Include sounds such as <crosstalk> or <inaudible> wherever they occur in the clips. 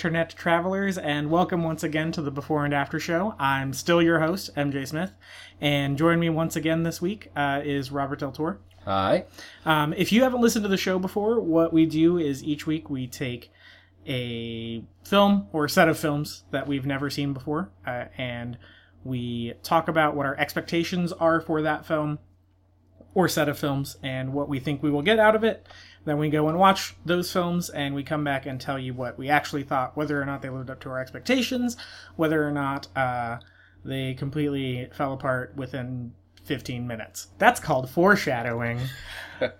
Internet travelers, and welcome once again to the Before and After Show. I'm still your host, MJ Smith, and join me once again this week uh, is Robert Del Toro. Hi. Um, if you haven't listened to the show before, what we do is each week we take a film or a set of films that we've never seen before, uh, and we talk about what our expectations are for that film or set of films and what we think we will get out of it. Then we go and watch those films and we come back and tell you what we actually thought, whether or not they lived up to our expectations, whether or not uh, they completely fell apart within 15 minutes. That's called foreshadowing. <laughs>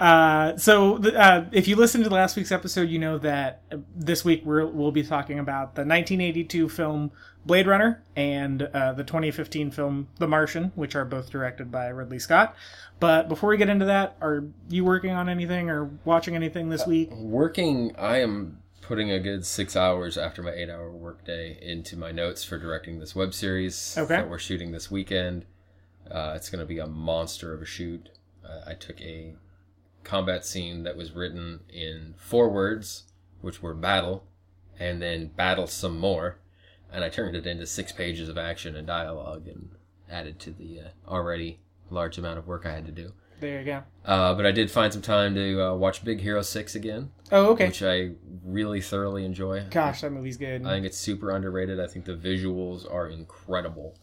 Uh, so the, uh, if you listened to last week's episode, you know that uh, this week we're, we'll be talking about the 1982 film Blade Runner and uh, the 2015 film The Martian, which are both directed by Ridley Scott. But before we get into that, are you working on anything or watching anything this week? Working, I am putting a good six hours after my eight hour workday into my notes for directing this web series Okay. that we're shooting this weekend. Uh, it's going to be a monster of a shoot. Uh, I took a combat scene that was written in four words, which were battle, and then battle some more, and I turned it into six pages of action and dialogue and added to the uh, already large amount of work I had to do. There you go. Uh, but I did find some time to uh, watch Big Hero 6 again, Oh, okay. which I really thoroughly enjoy. Gosh, that movie's good. I think it's super underrated. I think the visuals are incredible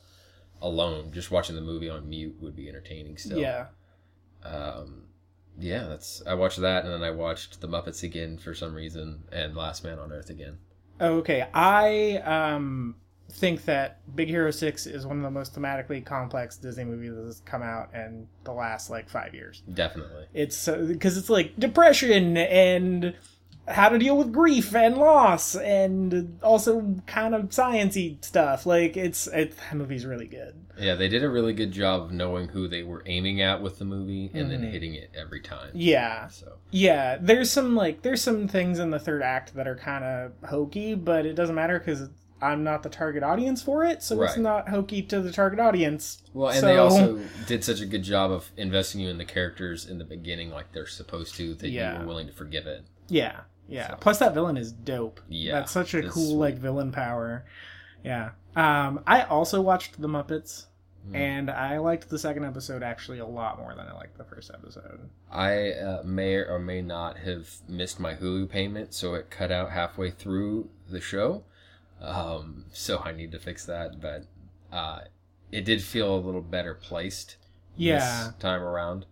alone. Just watching the movie on mute would be entertaining still. yeah. Um, yeah, that's I watched that and then I watched The Muppets again for some reason and Last Man on Earth again. Okay. I um think that Big Hero 6 is one of the most thematically complex Disney movies that has come out in the last like 5 years. Definitely. It's because it's like depression and how to deal with grief and loss and also kind of sciency stuff. Like it's it that movie's really good. Yeah, they did a really good job of knowing who they were aiming at with the movie and then Mhm. hitting it every time. Yeah. So Yeah, there's some like there's some things in the third act that are kind of hokey, but it doesn't matter because I'm not the target audience for it, so it's not hokey to the target audience. Well, and So- they also <laughs> did such a good job of investing you in the characters in the beginning, like they're supposed to, that Yeah. you were willing to forgive it. Yeah, yeah. So- Plus that villain is dope. Yeah, that's such a cool sweet. like villain power. Yeah. Um, I also watched the Muppets, Mm. and I liked the second episode actually a lot more than I liked the first episode. I uh, may or may not have missed my Hulu payment, so it cut out halfway through the show. Um, so I need to fix that, but uh, it did feel a little better placed Yeah. this time around.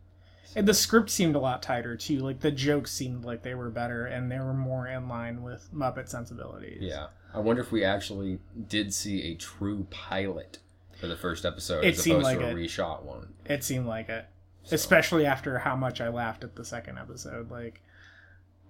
And the script seemed a lot tighter too. Like the jokes seemed like they were better and they were more in line with Muppet sensibilities. Yeah. I wonder if we actually did see a true pilot for the first episode It as seemed opposed like to a it. reshot one. It seemed like it. So- Especially after how much I laughed at the second episode. Like,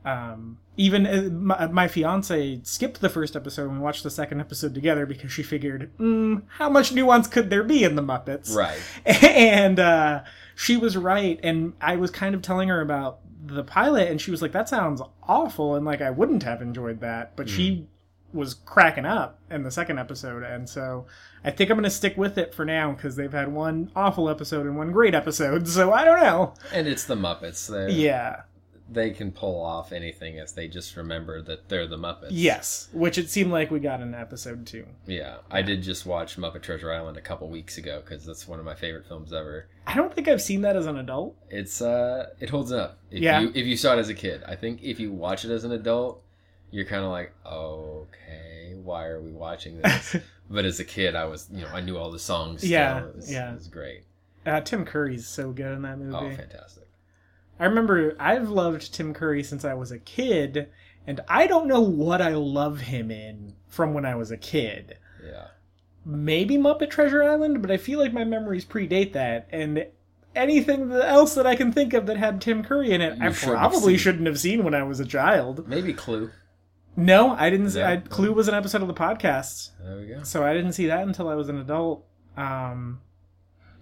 um, even uh, my, my fiance skipped the first episode and we watched the second episode together because she figured, mm, how much nuance could there be in the Muppets? Right. <laughs> and uh, she was right. And I was kind of telling her about the pilot, and she was like, "That sounds awful," and like I wouldn't have enjoyed that, but she mm. was cracking up in the second episode, and so I think I'm going to stick with it for now because they've had one awful episode and one great episode, <laughs> so I don't know. And it's the Muppets. They're, Yeah. They can pull off anything if they just remember that they're the Muppets. Yes, which it seemed like we got in episode two. Yeah, I did just watch Muppet Treasure Island a couple weeks ago because that's one of my favorite films ever. I don't think I've seen that as an adult. It's uh, it holds up. If Yeah. you if you saw it as a kid, I think if you watch it as an adult, you're kind of like, okay, why are we watching this? <laughs> but as a kid, I was, you know, I knew all the songs. Still. Yeah, it was, yeah. it was great. Uh, Tim Curry's so good in that movie. Oh, fantastic. I remember I've loved Tim Curry since I was a kid, and I don't know what I love him in from when I was a kid. Yeah, maybe Muppet Treasure Island, but I feel like my memories predate that. And anything else that I can think of that had Tim Curry in it, You I probably shouldn't have seen when I was a child. Maybe Clue. No, I didn't. Yeah. I, Clue was an episode of the podcast, There we go. so I didn't see that until I was an adult. Um,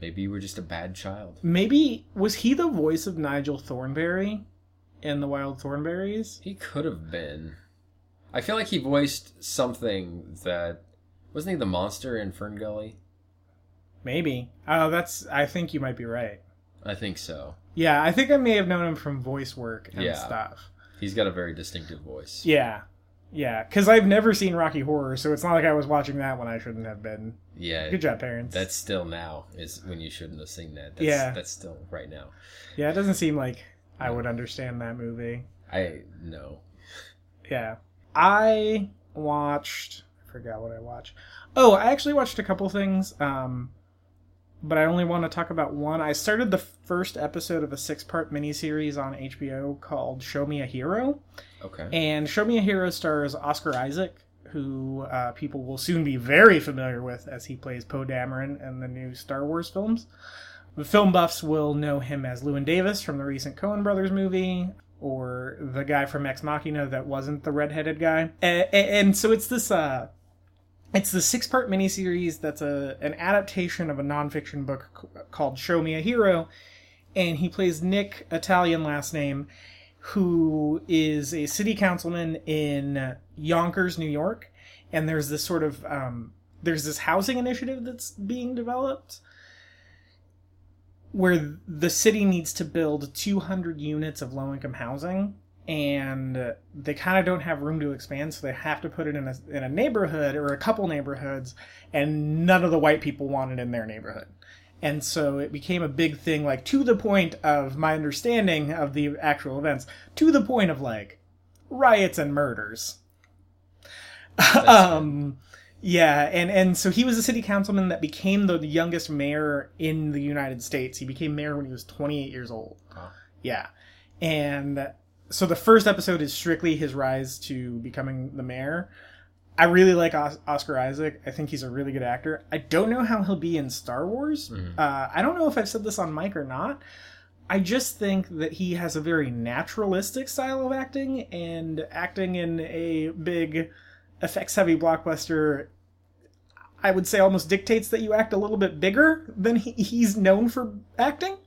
Maybe you were just a bad child. maybe was he the voice of Nigel Thornberry in the Wild Thornberries? He could have been. I feel like he voiced something that wasn't he the monster in Fern Gully? Maybe. Oh, that's. I think you might be right. I think so. Yeah, I think I may have known him from voice work and Yeah. stuff. He's got a very distinctive voice. Yeah. Yeah, because I've never seen Rocky Horror, so it's not like I was watching that when I shouldn't have been. Yeah. Good job, parents. That's still now is when you shouldn't have seen that. That's, Yeah. That's still right now. yeah, it doesn't seem like I would understand that movie. I know. Yeah. I watched. I forgot what I watched. Oh, I actually watched a couple things, um, but I only want to talk about one. I started the first episode of a six part miniseries on HBO called Show Me a Hero. Okay. And Show Me a Hero stars Oscar Isaac, who uh, people will soon be very familiar with as he plays Poe Dameron in the new Star Wars films. The film buffs will know him as Llewyn Davis from the recent Coen Brothers movie, or the guy from Ex Machina that wasn't the redheaded guy. And, and so it's this. Uh, it's the six-part miniseries that's a an adaptation of a nonfiction book called Show Me a Hero, and he plays Nick, Italian last name, who is a city councilman in Yonkers, New York, and there's this sort of um, there's this housing initiative that's being developed where the city needs to build 200 units of low income housing and they kind of don't have room to expand so they have to put it in a, in a neighborhood or a couple neighborhoods and none of the white people want it in their neighborhood. And so it became a big thing like to the point of my understanding of the actual events to the point of like riots and murders. <laughs> Um yeah and and so he was a city councilman that became the youngest mayor in the united states. He became mayor when he was 28 years old. Wow. yeah. And so the first episode is strictly his rise to becoming the mayor i really like Os- oscar isaac i think he's a really good actor i don't know how he'll be in star wars Mhm. uh, i don't know if i've said this on mic or not I just think that he has a very naturalistic style of acting, and acting in a big, effects heavy blockbuster, I would say almost dictates that you act a little bit bigger than he, he's known for acting.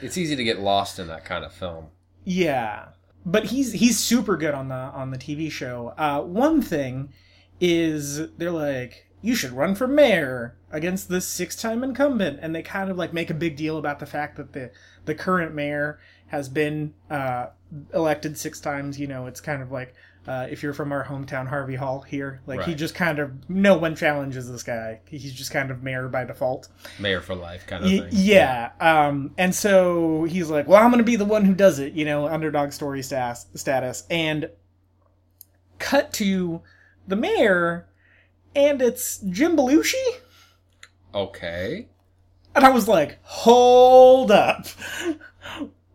It's easy to get lost in that kind of film. Yeah, but he's he's super good on the on the TV show. Uh, one thing is they're like, you should run for mayor against this six time incumbent, and they kind of like make a big deal about the fact that the the current mayor has been uh, elected six times. You know, it's kind of like. Uh, if you're from our hometown, Harvey Hall here, like he just kind of no one challenges this guy. He's just kind of mayor by default. Mayor for life kind of Y- thing. yeah. Um, and so he's like, well, I'm going to be the one who does it, you know, underdog story stas- status. And cut to the mayor, and it's Jim Belushi. Okay. And I was like, hold up.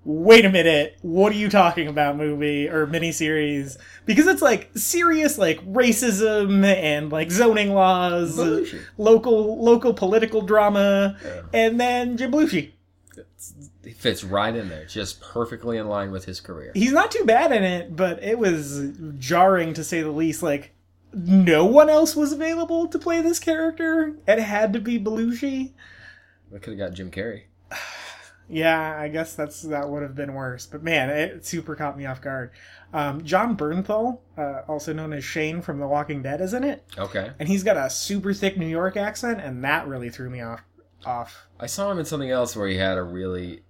Wait a minute. What are you talking about, movie or miniseries? Because it's like serious, like racism and like zoning laws, Belushi. local local political drama, Yeah. and then Jim Belushi. He fits right in there, just perfectly in line with his career. he's not too bad in it, but it was jarring to say the least. Like, no one else was available to play this character. It had to be Belushi. We could have got Jim Carrey. Yeah, I guess that's that would have been worse. But man, it super caught me off guard. Um, Jon Bernthal, uh, also known as Shane from The Walking Dead, isn't it, Okay. and he's got a super thick New York accent, and that really threw me off. Off. I saw him in something else where he had a really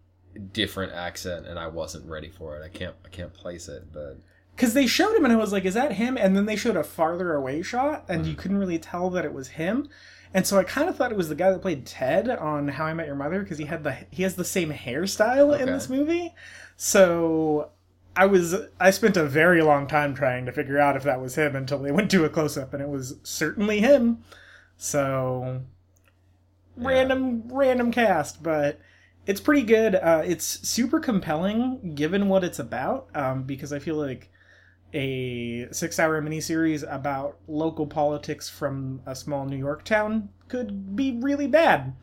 different accent, and I wasn't ready for it. I can't. I can't place it, but Because they showed him, and I was like, "Is that him?" And then they showed a farther away shot, and you couldn't really tell that it was him. And so I kind of thought it was the guy that played Ted on How I Met Your Mother because he had the he has the same hairstyle in this movie. So I was I spent a very long time trying to figure out if that was him until they went to a close up, and it was certainly him. So Yeah. random random cast, but it's pretty good. Uh, it's super compelling given what it's about, um, because I feel like a six-hour miniseries about local politics from a small New York town could be really bad.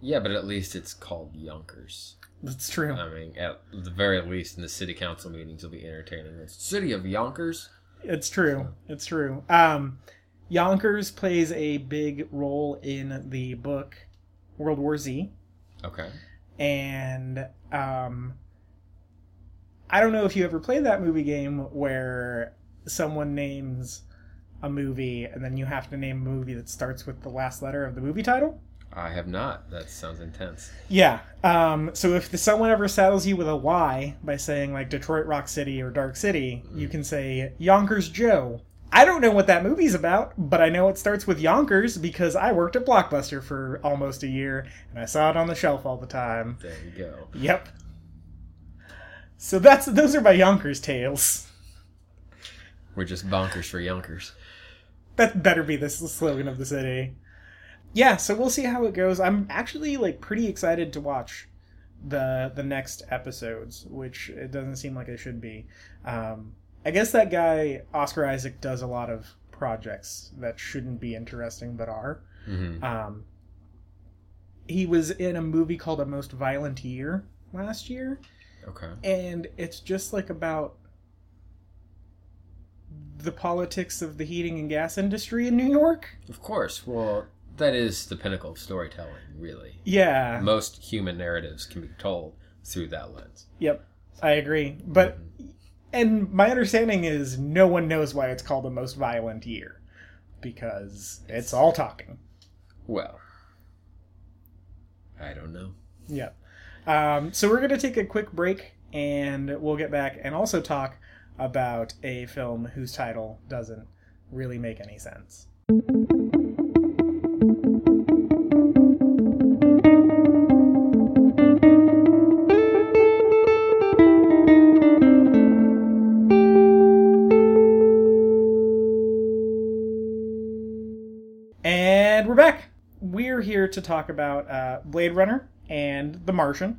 Yeah, but at least it's called Yonkers. That's true. I mean, at the very least, in the city council meetings, it'll be entertaining. It's City of Yonkers. It's true. It's true. Um, Yonkers plays a big role in the book World War Z, Okay. and um, I don't know if you ever played that movie game where someone names a movie and then you have to name a movie that starts with the last letter of the movie title. I have not. That sounds intense. Yeah. Um, so if the, someone ever saddles you with a Y by saying like Detroit Rock City or Dark City, you can say Yonkers Joe. I don't know what that movie's about, but I know it starts with Yonkers because I worked at Blockbuster for almost a year and I saw it on the shelf all the time. There you go. Yep. So that's those are my Yonkers tales. We're just bonkers for Yonkers. That better be the slogan of the city. Yeah, so we'll see how it goes. I'm actually like pretty excited to watch the the next episodes, which it doesn't seem like it should be. Um, I guess that guy Oscar Isaac does a lot of projects that shouldn't be interesting but are. hmm Um, he was in a movie called A Most Violent Year last year, Okay. and it's just like about the politics of the heating and gas industry in New York. Of course. Well, that is the pinnacle of storytelling, really. Yeah. Most human narratives can be told through that lens. Yep. I agree. But and my understanding is no one knows why it's called the most violent year because it's all talking. Well, I don't know. Yep. Um, so we're going to take a quick break and we'll get back and also talk about a film whose title doesn't really make any sense. And we're back. We're here to talk about uh, Blade Runner and The Martian.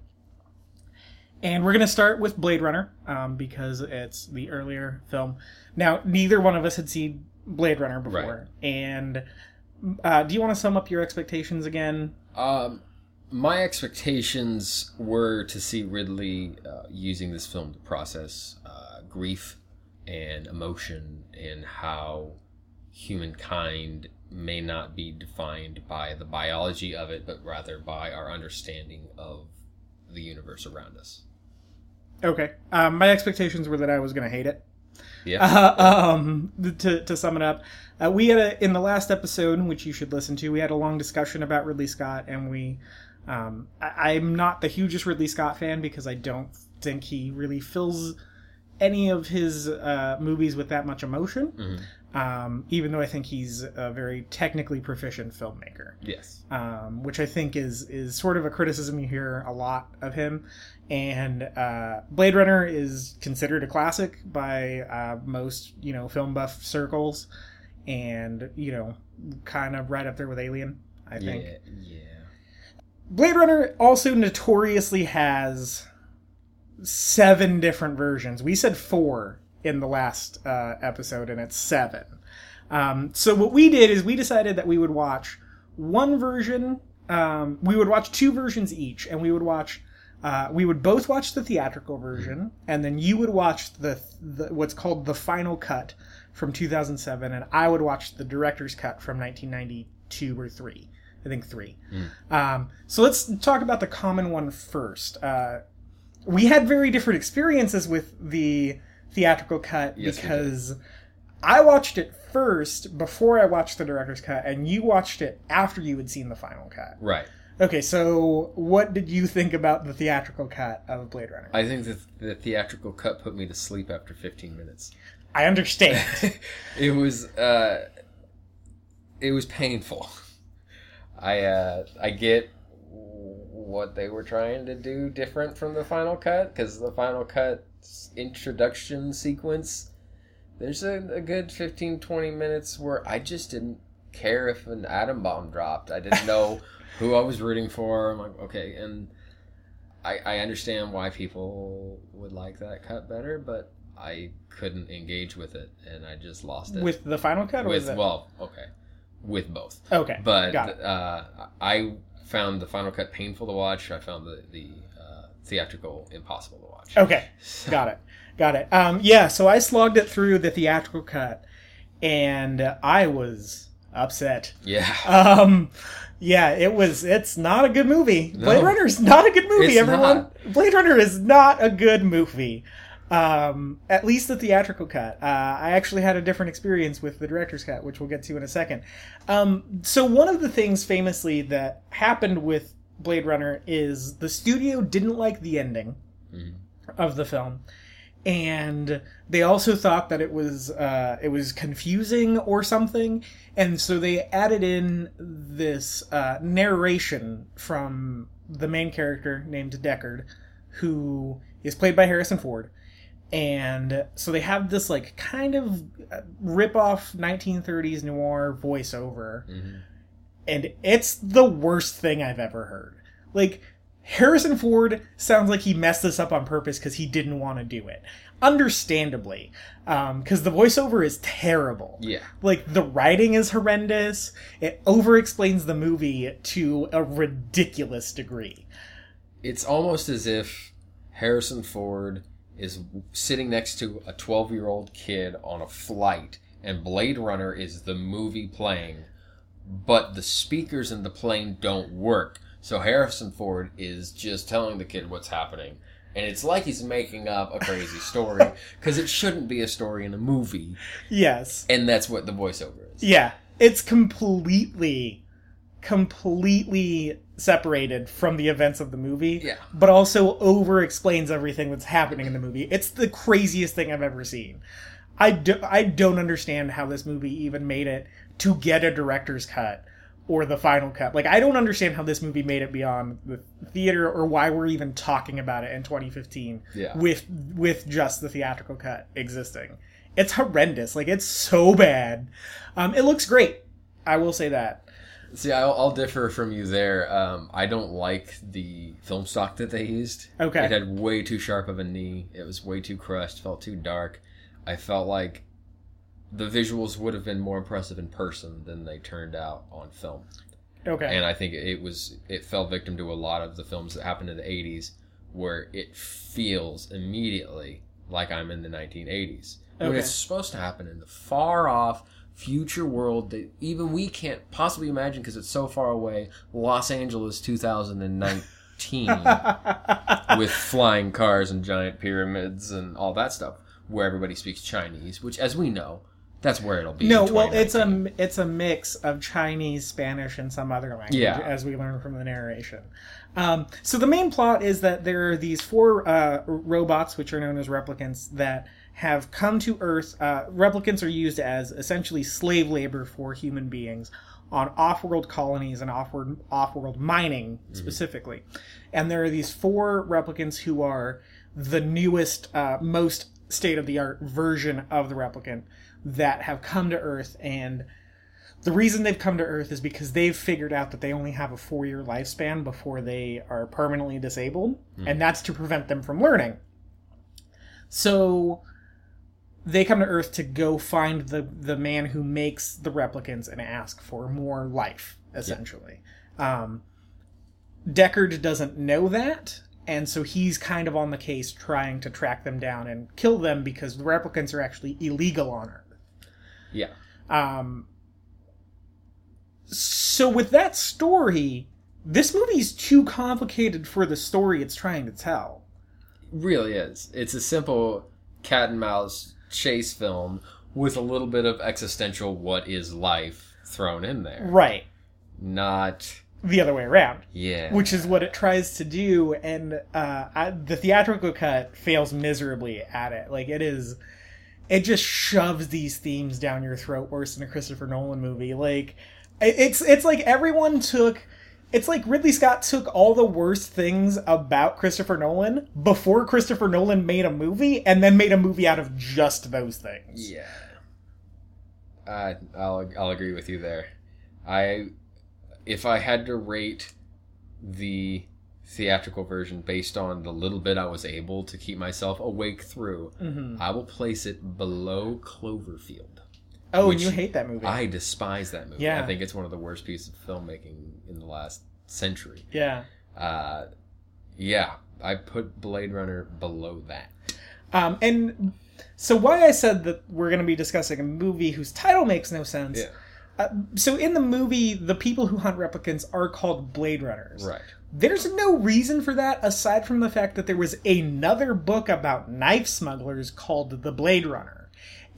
And we're going to start with Blade Runner um, because it's the earlier film. Now, neither one of us had seen Blade Runner before. And uh, do you want to sum up your expectations again? Um, my expectations were to see Ridley uh, using this film to process uh, grief and emotion and how humankind may not be defined by the biology of it, but rather by our understanding of the universe around us. Okay. Um, my expectations were that I was going to hate it. Yeah. Uh, <laughs> um, to, to sum it up, uh, we had a in the last episode, which you should listen to. We had a long discussion about Ridley Scott, and we. Um, I, I'm not the hugest Ridley Scott fan because I don't think he really fills any of his uh, movies with that much emotion. Mhm. Um, even though I think he's a very technically proficient filmmaker Yes. um, which I think is is sort of a criticism you hear a lot of him. And uh, Blade Runner is considered a classic by uh, most you know film buff circles, and you know kind of right up there with Alien. I think Yeah. Yeah. Blade Runner also notoriously has seven different versions. We said four in the last uh, episode, and it's seven. Um, so what we did is we decided that we would watch one version. Um, we would watch two versions each, and we would watch. Uh, we would both watch the theatrical version, and then you would watch the, the what's called the final cut from 2007, and I would watch the director's cut from 1992 or three. I think three. Um, so let's talk about the common one first. Uh, we had very different experiences with the theatrical cut Yes, because I watched it first before I watched the director's cut, and you watched it after you had seen the final cut. Right. Okay, so what did you think about the theatrical cut of Blade Runner? I think that the theatrical cut put me to sleep after 15 minutes. I understand. <laughs> it was uh it was painful <laughs> i uh i get what they were trying to do different from the final cut because the final cut introduction sequence there's a, a good 15 20 minutes where i just didn't care if an atom bomb dropped i didn't know <laughs> who i was rooting for i'm like okay and I, I understand why people would like that cut better, but I couldn't engage with it, and I just lost it. With the final cut, or with with well, okay, with both. okay, But got it. uh, I found the final cut painful to watch. I found the the uh, theatrical impossible to watch. Okay, got it, got it. Um, yeah, so I slogged it through the theatrical cut, and I was upset. Yeah, Um, yeah, it was. It's not a good movie. Blade Runner is not a good movie. It's everyone, not. Blade Runner is not a good movie. Um, at least the theatrical cut. Uh, I actually had a different experience with the director's cut, which we'll get to in a second. Um, so one of the things famously that happened with Blade Runner is the studio didn't like the ending Mhm. of the film. And they also thought that it was uh, it was confusing or something, and so they added in this uh, narration from the main character named Deckard, who is played by Harrison Ford, and so they have this like kind of rip off 1930s noir voiceover, Mhm. and it's the worst thing I've ever heard. Like Harrison Ford sounds like he messed this up on purpose because he didn't want to do it. Understandably, because the voiceover is terrible. yeah. Like the writing is horrendous. It over explains the movie to a ridiculous degree. It's almost as if Harrison Ford is sitting next to a 12 year old kid on a flight, and Blade Runner is the movie playing, but the speakers in the plane don't work. So Harrison Ford is just telling the kid what's happening. And it's like he's making up a crazy story <laughs> because it shouldn't be a story in a movie. Yes. And that's what the voiceover is. Yeah. It's completely, completely separated from the events of the movie. Yeah. But also over explains everything that's happening in the movie. It's the craziest thing I've ever seen. I, do, I don't understand how this movie even made it to get a director's cut or the final cut. Like, I don't understand how this movie made it beyond the theater or why we're even talking about it in 2015 Yeah. with with just the theatrical cut existing. It's horrendous. Like, it's so bad. Um, it looks great. I will say that. See, I'll, I'll differ from you there. Um, I don't like the film stock that they used. Okay. It had way too sharp of a knee. It was way too crushed. Felt too dark. I felt like the visuals would have been more impressive in person than they turned out on film. Okay. And I think it was it fell victim to a lot of the films that happened in the '80s, where it feels immediately like I'm in the 1980s when Okay. it's supposed to happen in the far off future world that even we can't possibly imagine because it's so far away. Los Angeles 2019 <laughs> with flying cars and giant pyramids and all that stuff, where everybody speaks Chinese, which, as we know, that's where it'll be. no, well, it's a it's a mix of Chinese, Spanish, and some other language, Yeah. as we learn from the narration. Um, so the main plot is that there are these four uh, robots, which are known as replicants, that have come to Earth. Uh, replicants are used as essentially slave labor for human beings on off-world colonies and off-world off-world mining specifically. And there are these four replicants who are the newest, uh, most state-of-the-art version of the replicant that have come to Earth and the reason they've come to Earth is because they've figured out that they only have a four year lifespan before they are permanently disabled, and that's to prevent them from learning. So they come to Earth to go find the, the man who makes the replicants and ask for more life, essentially. Um, Deckard doesn't know that, and so he's kind of on the case trying to track them down and kill them because the replicants are actually illegal on Earth. yeah. Um, so with that story, this movie's too complicated for the story it's trying to tell. really is. It's a simple cat and mouse chase film with a little bit of existential what is life thrown in there. Right. Not The other way around. yeah. Which is what it tries to do, and uh, I, the theatrical cut fails miserably at it. Like it is, it just shoves these themes down your throat worse than a Christopher Nolan movie. Like it's it's like everyone took. It's like Ridley Scott took all the worst things about Christopher Nolan before Christopher Nolan made a movie, and then made a movie out of just those things. Yeah. I I'll I'll agree with you there. I if I had to rate the theatrical version based on the little bit I was able to keep myself awake through. Mm-hmm. I will place it below Cloverfield. Oh, and you hate that movie. I despise that movie. Yeah. I think it's one of the worst pieces of filmmaking in the last century. yeah. Uh, yeah, I put Blade Runner below that. Um, and so why I said that we're going to be discussing a movie whose title makes no sense. Yeah. Uh, so in the movie, the people who hunt replicants are called Blade Runners. Right. There's no reason for that aside from the fact that there was another book about knife smugglers called The Blade Runner.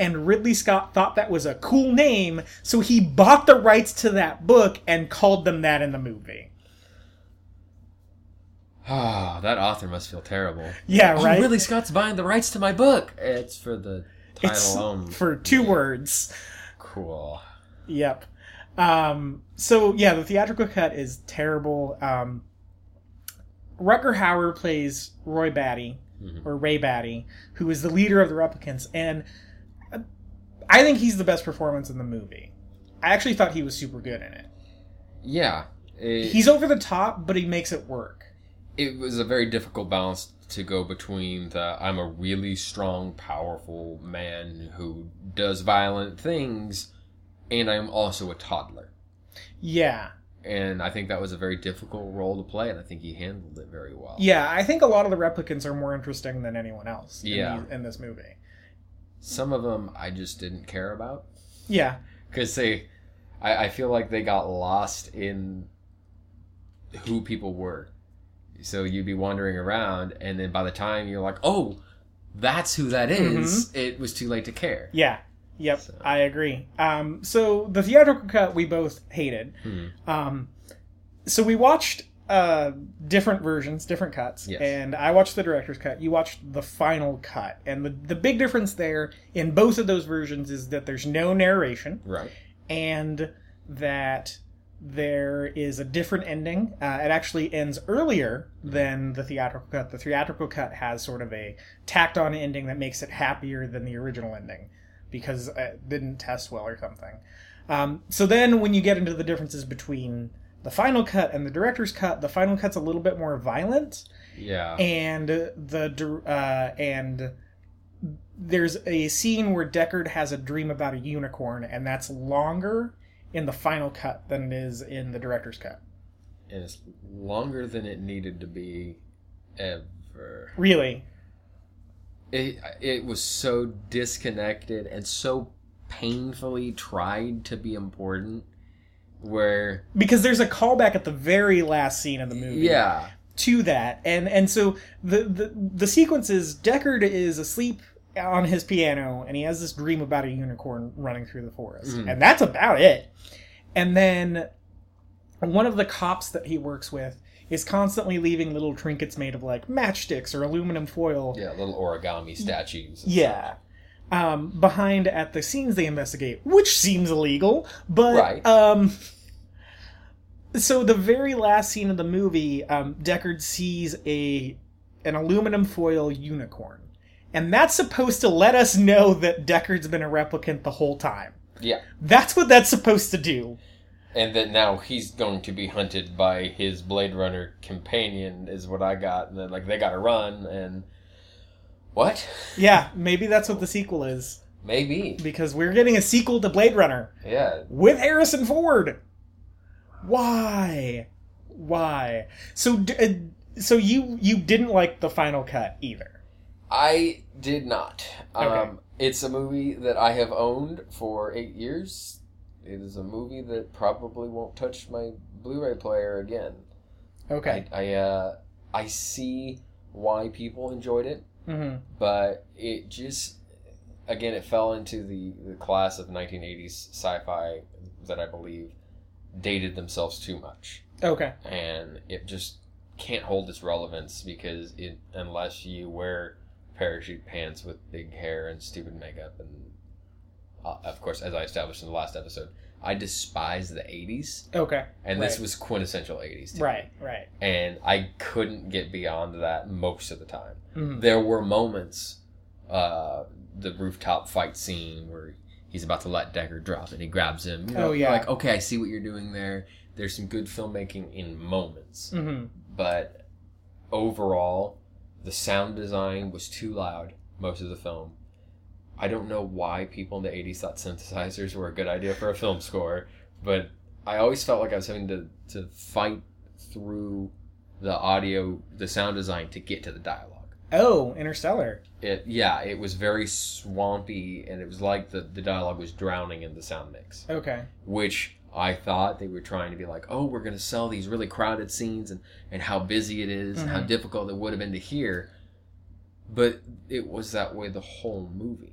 And Ridley Scott thought that was a cool name, so he bought the rights to that book and called them that in the movie. Ah, <sighs> that author must feel terrible. Yeah, Oh, right? Ridley Scott's buying the rights to my book. It's for the title It's alone. for two words. Cool. Yep. Um, so yeah, the theatrical cut is terrible. Um, Rutger Hauer plays Roy Batty Mhm. or Ray Batty, who is the leader of the replicants, and I think he's the best performance in the movie. I actually thought he was super good in it. Yeah. It, He's over the top, but he makes it work. it was a very difficult balance to go between the I'm a really strong, powerful man who does violent things, and I'm also a toddler. Yeah, And I think that was a very difficult role to play, and I think he handled it very well. yeah. I think a lot of the replicants are more interesting than anyone else. in Yeah. the- in this movie. Some of them I just didn't care about Yeah, because they, I, I feel like they got lost in who people were. So you'd be wandering around, and then by the time you're like, oh, that's who that is, it was too late to care. Yeah. Yep. So- I agree. Um, so the theatrical cut we both hated. Hmm. Um, so we watched uh, different versions, different cuts, Yes. and I watched the director's cut. You watched the final cut, and the the big difference there in both of those versions is that there's no narration Right. and that there is a different ending. Uh, it actually ends earlier than the theatrical cut. The theatrical cut has sort of a tacked on ending that makes it happier than the original ending because it didn't test well or something. Um, so then when you get into the differences between the final cut and the director's cut, the final cut's a little bit more violent Yeah. and the uh, and there's a scene where Deckard has a dream about a unicorn, and that's longer in the final cut than it is in the director's cut. and it's longer than it needed to be ever. Really? It, it was so disconnected and so painfully tried to be important where Because there's a callback at the very last scene of the movie. yeah. to that. And and so the the, the sequence is deckard is asleep on his piano and he has this dream about a unicorn running through the forest. Mhm. and that's about it. And then one of the cops that he works with is constantly leaving little trinkets made of like matchsticks or aluminum foil. Yeah little origami statues and yeah um, behind at the scenes they investigate which seems illegal but Right. um so the very last scene of the movie um, deckard sees a an aluminum foil unicorn. And that's supposed to let us know that deckard's been a replicant the whole time. Yeah. That's what that's supposed to do. And that now he's going to be hunted by his blade runner companion is what i got. And then like they gotta run and what yeah maybe that's what the sequel is maybe because we're getting a sequel to blade runner yeah with Harrison Ford. Why? Why? So, uh, so you you didn't like the final cut either? I did not. Okay. Um, it's a movie that I have owned for eight years. It is a movie that probably won't touch my Blu-ray player again. Okay. I I, uh, I see why people enjoyed it, hmm but it just again it fell into the, the class of 1980s sci-fi that I believe dated themselves too much, Okay. and it just can't hold its relevance because it unless you wear parachute pants with big hair and stupid makeup and uh, of course as i established in the last episode i despise the 80s Okay. and this was quintessential 80s to me. Right. Right. and i couldn't get beyond that most of the time hmm there were moments uh the rooftop fight scene where he's about to let Deckard drop and he grabs him you know, Oh, yeah. like okay i see what you're doing there there's some good filmmaking in moments hmm but overall, the sound design was too loud most of the film. I don't know why people in the 80s thought synthesizers were a good idea for a film score, but I always felt like I was having to, to fight through the audio, the sound design to get to the dialogue. Oh, Interstellar. It yeah, it was very swampy and it was like the, the dialogue was drowning in the sound mix. Okay. Which I thought they were trying to be like, oh, we're gonna sell these really crowded scenes and, and how busy it is and how Mhm. difficult it would have been to hear. But it was that way the whole movie.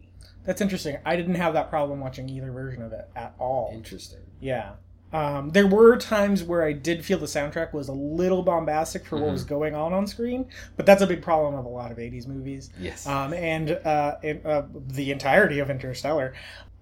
That's interesting. I didn't have that problem watching either version of it at all. Interesting. Yeah. Um, there were times where I did feel the soundtrack was a little bombastic for what was going on on screen, but that's a big problem of a lot of 80s movies. Yes. Um, and uh, in, uh, the entirety of Interstellar.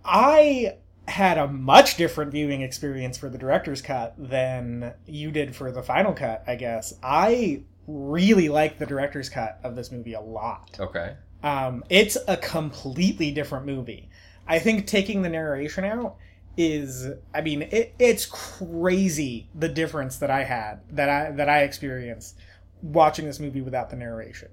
I had a much different viewing experience for the director's cut than you did for the final cut, I guess. I really like the director's cut of this movie a lot. okay. Um, it's a completely different movie. I think taking the narration out is, I mean, it, it's crazy the difference that I had that I that I experienced watching this movie without the narration.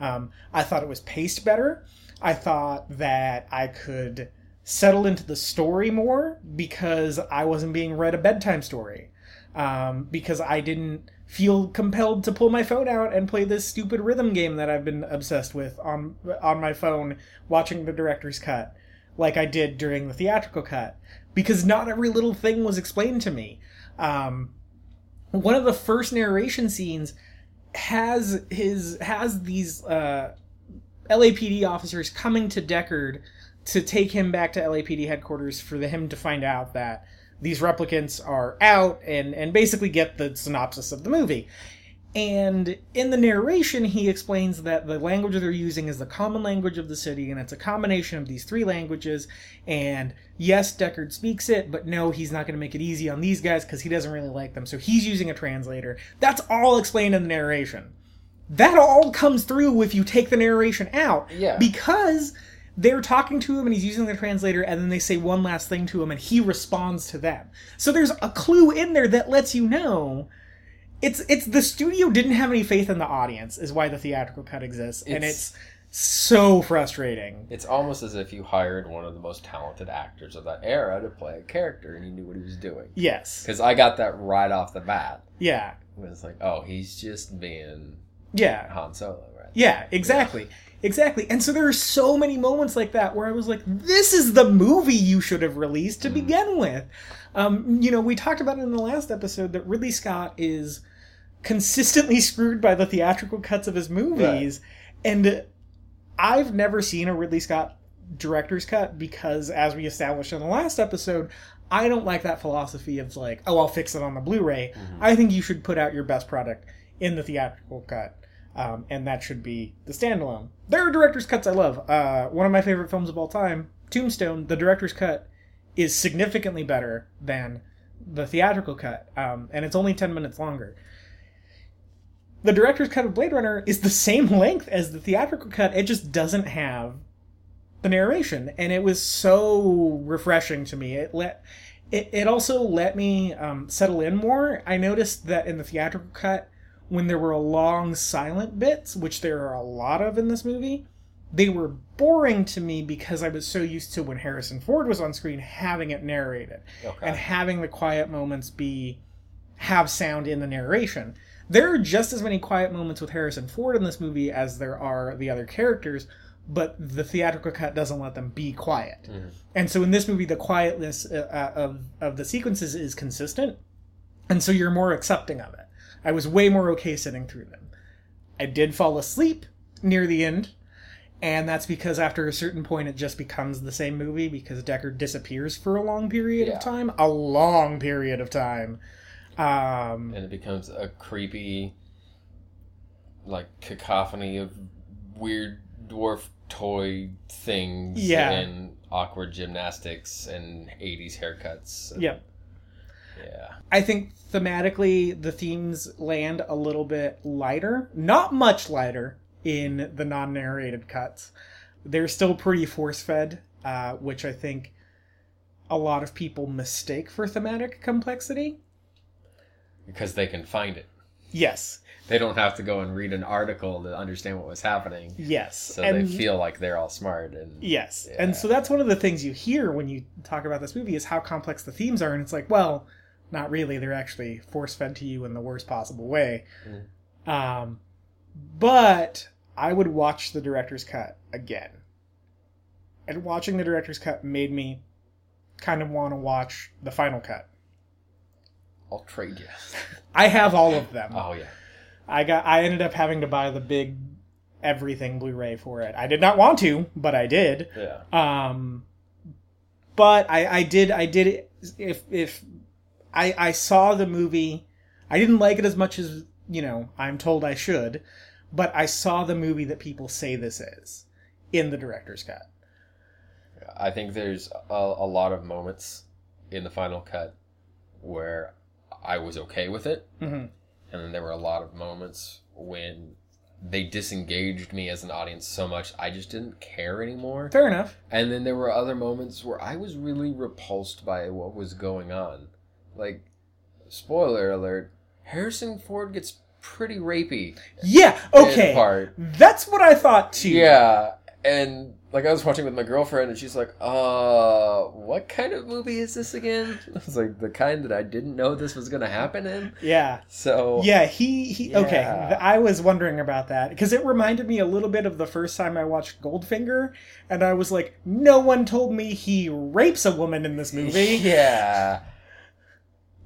Um, I thought it was paced better. I thought that I could settle into the story more because I wasn't being read a bedtime story. Um, because I didn't feel compelled to pull my phone out and play this stupid rhythm game that I've been obsessed with on on my phone watching the director's cut like I did during the theatrical cut because not every little thing was explained to me. Um, one of the first narration scenes has his has these uh, LAPD officers coming to Deckard to take him back to LAPD headquarters for the, him to find out that these replicants are out and and basically get the synopsis of the movie. And in the narration, he explains that the language they're using is the common language of the city, and it's a combination of these three languages. And yes, Deckard speaks it, but no, he's not going to make it easy on these guys because he doesn't really like them. So he's using a translator. That's all explained in the narration. That all comes through if you take the narration out. Yeah. Because they're talking to him and he's using the translator, and then they say one last thing to him and he responds to them. So there's a clue in there that lets you know it's it's the studio didn't have any faith in the audience is why the theatrical cut exists and It's- it's so frustrating It's almost as if you hired one of the most talented actors of that era to play a character and he knew what he was doing. yes Because I got that right off the bat. yeah It was like, oh, he's just being yeah Han Solo, right? yeah exactly exactly and so there are so many moments like that where i was like this is the movie you should have released to begin with. Um, you know we talked about it in the last episode that ridley scott is consistently <laughs> screwed by the theatrical cuts of his movies and i've never seen a ridley scott director's cut because as we established in the last episode i don't like that philosophy of like oh i'll fix it on the blu-ray. I think you should put out your best product in the theatrical cut um, and that should be the standalone there are director's cuts i love uh, one of my favorite films of all time tombstone the director's cut is significantly better than the theatrical cut um, and it's only 10 minutes longer the director's cut of Blade Runner is the same <laughs> length as the theatrical cut. It just doesn't have the narration, and it was so refreshing to me. It let it, it also let me um, settle in more. I noticed that in the theatrical cut, when there were long silent bits, which there are a lot of in this movie, they were boring to me because I was so used to when Harrison Ford was on screen having it narrated Okay. and having the quiet moments be have sound in the narration. There are just as many quiet moments with Harrison Ford in this movie as there are the other characters, but the theatrical cut doesn't let them be quiet. And so in this movie, the quietness uh, uh, of of the sequences is consistent, and so you're more accepting of it. I was way more okay sitting through them. I did fall asleep near the end, and that's because after a certain point, it just becomes the same movie because Deckard disappears for a long period Yeah. of time, a long period of time. Um, and it becomes a creepy, like cacophony of weird dwarf toy things Yeah. and awkward gymnastics and 80s haircuts. and- yeah. Yeah. I think thematically the themes land a little bit lighter, not much lighter in the non-narrated cuts. They're still pretty force-fed, uh, which I think a lot of people mistake for thematic complexity. Because they can find it. Yes. They don't have to go and read an article to understand what was happening. Yes. So and they feel like they're all smart and yes. Yeah. And so that's one of the things you hear when you talk about this movie is how complex the themes are and it's like, well, not really. They're actually force fed to you in the worst possible way. Mm. Um but I would watch the director's cut again. And watching the director's cut made me kind of want to watch the final cut. I'll trade you. I have all of them. Oh yeah. I got I ended up having to buy the big everything Blu-ray for it. I did not want to, but I did. Yeah. Um but I I did I did if if I I saw the movie I didn't like it as much as, you know, I'm told I should, but I saw the movie that people say this is in the director's cut. I think there's a, a lot of moments in the final cut where I was okay with it, Mhm. and then there were a lot of moments when they disengaged me as an audience so much I just didn't care anymore. Fair enough. And then there were other moments where I was really repulsed by what was going on. Like, spoiler alert, Harrison Ford gets pretty rapey. Yeah, okay. Part. That's what I thought too. Yeah, and like I was watching with my girlfriend, and she's like, "Uh, what kind of movie is this again?" <laughs> I was like, "The kind that I didn't know this was gonna happen in." Yeah. So Yeah, he he. Okay, Yeah. th- I was wondering about that because it reminded me a little bit of the first time I watched Goldfinger, and I was like, no one told me he rapes a woman in this movie. <laughs> yeah,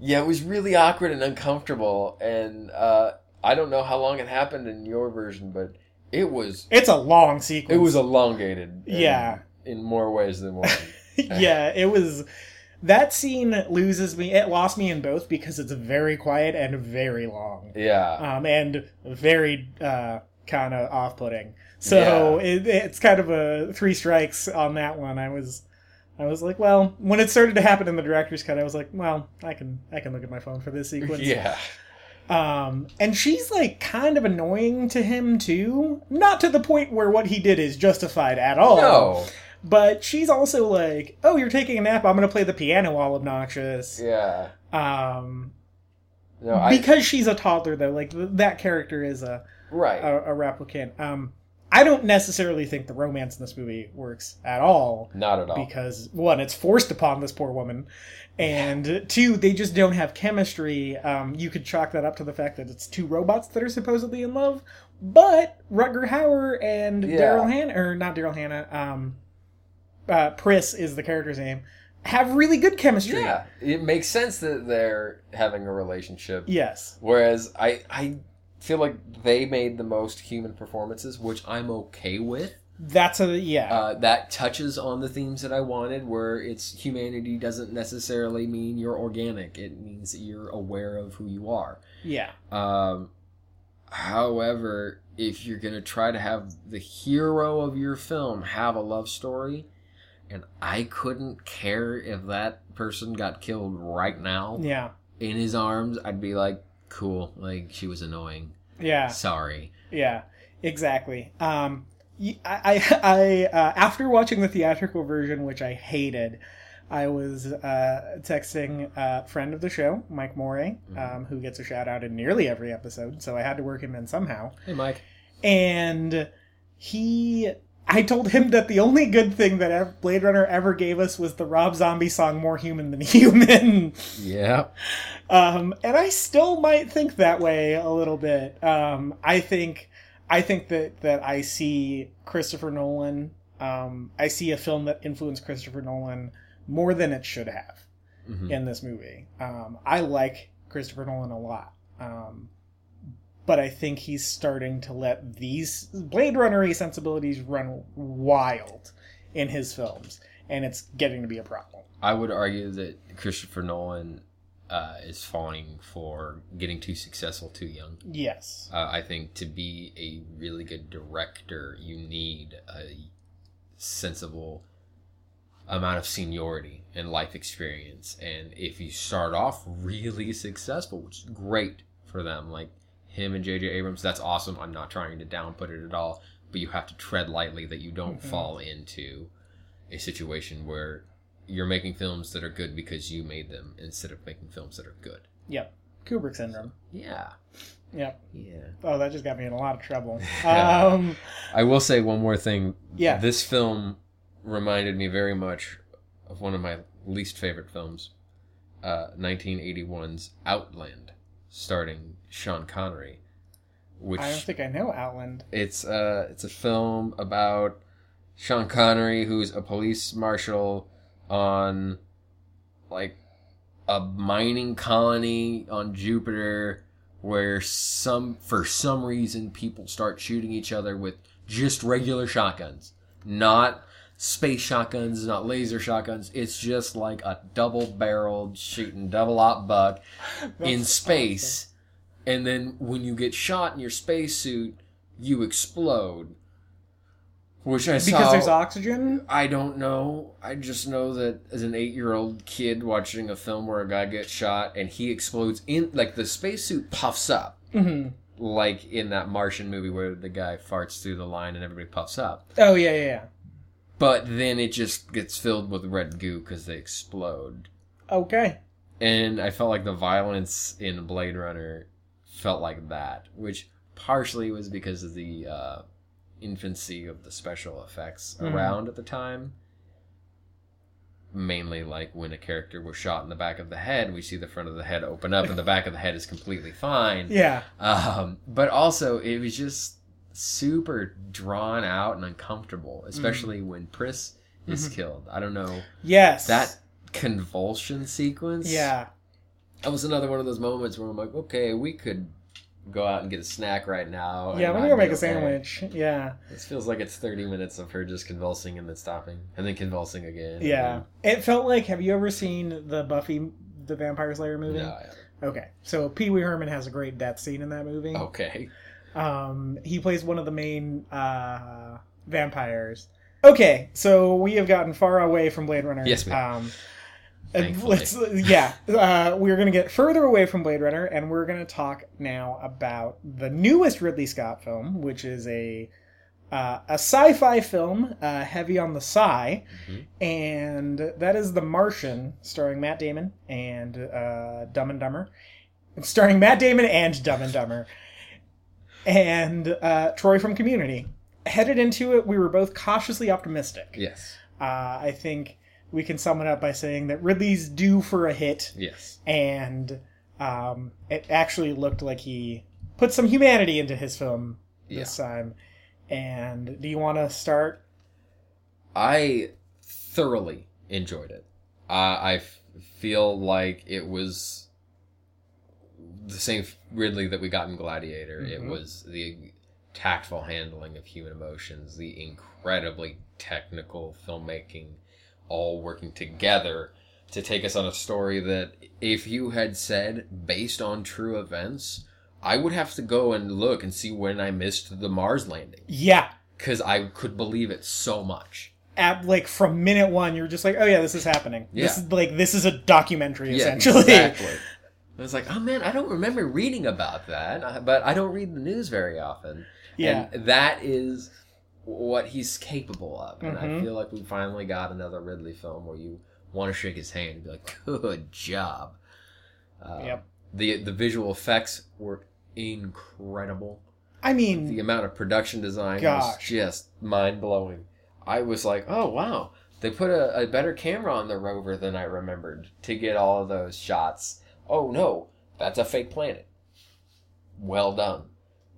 yeah, it was really awkward and uncomfortable, and uh, I don't know how long it happened in your version, but it was It's a long sequence. it was elongated. Yeah. in more ways than one. <laughs> yeah, it was. That scene loses me. It lost me in both because it's very quiet and very long, yeah, um, and very uh, kind of off-putting. So it, it's kind of a three strikes on that one. I was, I was like, well, when it started to happen in the director's cut, I was like, well, I can, I can look at my phone for this sequence. yeah, Um, and she's like kind of annoying to him too. Not to the point where what he did is justified at all. no, But she's also like, oh, you're taking a nap. I'm gonna play the piano all obnoxious. yeah, Um, no, I because she's a toddler though. Like th- that character is a right. a, a replicant. Um, I don't necessarily think the romance in this movie works at all Not at all. because one, it's forced upon this poor woman, and two, they just don't have chemistry. Um, you could chalk that up to the fact that it's two robots that are supposedly in love, but Rutger Hauer and Yeah. Daryl Hannah, or not Daryl Hannah, um, uh, Pris is the character's name, have really good chemistry. Yeah, it makes sense that they're having a relationship. Yes. Whereas I, I feel like they made the most human performances, which I'm okay with. That's a yeah. Uh, that touches on the themes that I wanted, where it's humanity doesn't necessarily mean you're organic. It means that you're aware of who you are. yeah. Um, however, if you're gonna try to have the hero of your film have a love story, and I couldn't care if that person got killed right now Yeah. in his arms, I'd be like, cool, like she was annoying. Yeah. Sorry. Yeah, exactly. Um, I, uh, after watching the theatrical version, which I hated, I was uh, texting a friend of the show, Mike Morey, um, who gets a shout out in nearly every episode, so I had to work him in somehow. Hey, Mike. And he, I told him that the only good thing that Blade Runner ever gave us was the Rob Zombie song "More Human Than <laughs> Human." Yeah. um, and I still might think that way a little bit. Um, I think I think that that I see Christopher Nolan. Um, I see a film that influenced Christopher Nolan more than it should have Mhm. in this movie. Um, I like Christopher Nolan a lot. But I think he's starting to let these Blade Runner sensibilities run wild in his films, and it's getting to be a problem. I would argue that Christopher Nolan uh, is falling for getting too successful too young. Yes. Uh, I think to be a really good director, you need a sensible amount of seniority and life experience. And if you start off really successful, which is great for them, like him and J.J. Abrams, that's awesome. I'm not trying to downput it at all, but you have to tread lightly that you don't Mhm. fall into a situation where you're making films that are good because you made them instead of making films that are good. Yep. Kubrick syndrome. Yeah. Yep. Yeah. Oh, that just got me in a lot of trouble. Yeah. <laughs> <laughs> Um, I will say one more thing. Yeah. This film reminded me very much of one of my least favorite films, uh, 1981's Outland, starring Sean Connery. Which I don't think I know Outland. it's uh it's a film about Sean Connery who's a police marshal on like a mining colony on Jupiter where some for some reason people start shooting each other with just regular shotguns. Not space shotguns, not laser shotguns. It's just like a double barreled shooting double aught buck <laughs> in space. And then when you get shot in your spacesuit, you explode. Which I Because saw. there's oxygen? I don't know. I just know that as an eight-year-old kid watching a film where a guy gets shot and he explodes in, like the spacesuit puffs up, hmm like in that Martian movie where the guy farts through the line and everybody puffs up. Oh, yeah, yeah, yeah. But then it just gets filled with red goo because they explode. Okay. And I felt like the violence in Blade Runner felt like that, which partially was because of the uh, infancy of the special effects Mhm. around at the time. Mainly, like when a character was shot in the back of the head, we see the front of the head open up and the back of the head is completely fine. <laughs> Yeah. Um, but also, it was just super drawn out and uncomfortable, especially when Pris is Mhm. killed. I don't know. Yes. That convulsion sequence Yeah. that was another one of those moments where I'm like, okay, we could go out and get a snack right now. Yeah, let me go make a okay. sandwich. Yeah. This feels like it's 30 minutes of her just convulsing and then stopping, and then convulsing again. Yeah. It felt like have you ever seen the Buffy the Vampire Slayer movie? No, Okay. So Pee Wee Herman has a great death scene in that movie. okay. Um, he plays one of the main uh, vampires. Okay, so we have gotten far away from Blade Runner. Yes, we Um, and let's, yeah, uh, we're going to get further away from Blade Runner, and we're going to talk now about the newest Ridley Scott film, which is a uh, a sci-fi film, uh, heavy on the sci, Mhm. and that is The Martian, starring Matt Damon and uh, Dumb and Dumber, starring Matt Damon and Dumb and Dumber, and uh, Troy from Community. Headed into it, we were both cautiously optimistic. Yes. Uh, I think we can sum it up by saying that Ridley's due for a hit, Yes. and um, it actually looked like he put some humanity into his film this time. And do you want to start? I thoroughly enjoyed it. Uh, I f- feel like it was the same Ridley that we got in Gladiator. It Mhm. was the tactful handling of human emotions, the incredibly technical filmmaking, all working together to take us on a story that, if you had said based on true events, I would have to go and look and see when I missed the Mars landing Yeah, because I could believe it so much. at like from minute one, you're just like, oh yeah, this is happening. This Yeah. is like this is a documentary Yeah, essentially. exactly. <laughs> I was like, oh man, I don't remember reading about that, uh, but I don't read the news very often. Yeah. And that is what he's capable of. And I Mhm. feel like we finally got another Ridley film where you want to shake his hand and be like, good job. Uh, Yep. The, the visual effects were incredible. I mean, The amount of production design was just mind blowing. I was like, oh wow, they put a, a better camera on the rover than I remembered to get all of those shots. Oh no, that's a fake planet. Well done.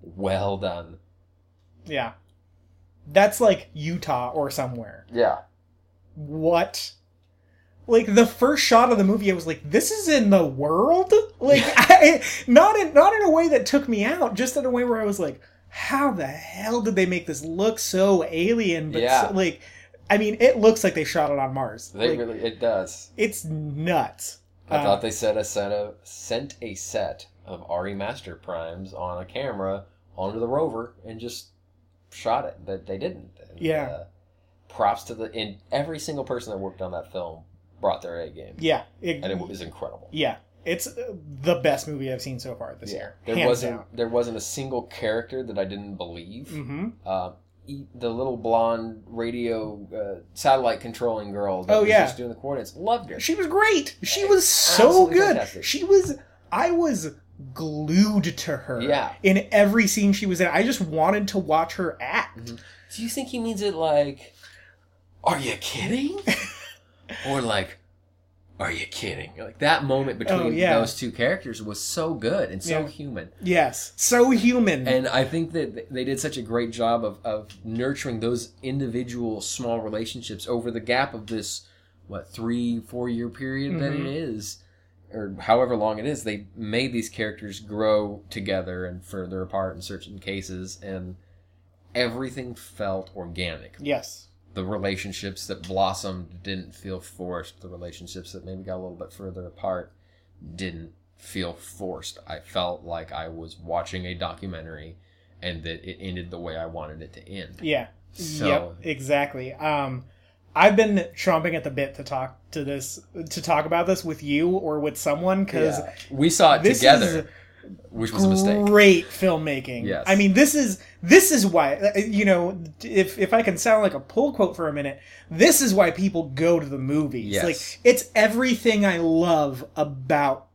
Well done. yeah, that's like Utah or somewhere. Yeah. What? Like the first shot of the movie, I was like, "This is in the world." <laughs> Like, I, not in not in a way that took me out, just in a way where I was like, "How the hell did they make this look so alien?" But Yeah. so, like, I mean, it looks like they shot it on Mars. They Like, really it does. it's nuts. I Uh, thought they set a set of sent a set of ARRI Master Primes on a camera onto the rover and just shot it. but they didn't. And, Yeah. Uh, props to the and every single person that worked on that film brought their A game, Yeah, it, and it was incredible. yeah, it's uh, the best movie I've seen so far this year. There hands wasn't down. there wasn't a single character that I didn't believe. hmm Uh, the little blonde radio uh, satellite controlling girl that Oh, was yeah. just doing the coordinates loved her. She was great. She was so good. fantastic. She was. I was glued to her. Yeah. In every scene she was in, I just wanted to watch her act. Do you think he means it like, are you kidding? <laughs> or like, are you kidding? Like that moment oh, between Oh, yeah. those two characters was so good and so Yeah. human. Yes, so human. And I think that they did such a great job of, of nurturing those individual small relationships over the gap of this, what, three, four year period that it mm-hmm. is, or however long it is. They made these characters grow together and further apart in certain cases, and everything felt organic. yes. The relationships that blossomed didn't feel forced. The relationships that maybe got a little bit further apart didn't feel forced. I felt like I was watching a documentary and that it ended the way I wanted it to end. Yeah. So- Yep. Exactly. Um, I've been chomping at the bit to talk to this to talk about this with you or with someone because Yeah. We saw it together, is which was a mistake. great filmmaking. Yes. I mean, this is this is why you know if if I can sound like a pull quote for a minute, this is why people go to the movies. Yes. Like it's everything I love about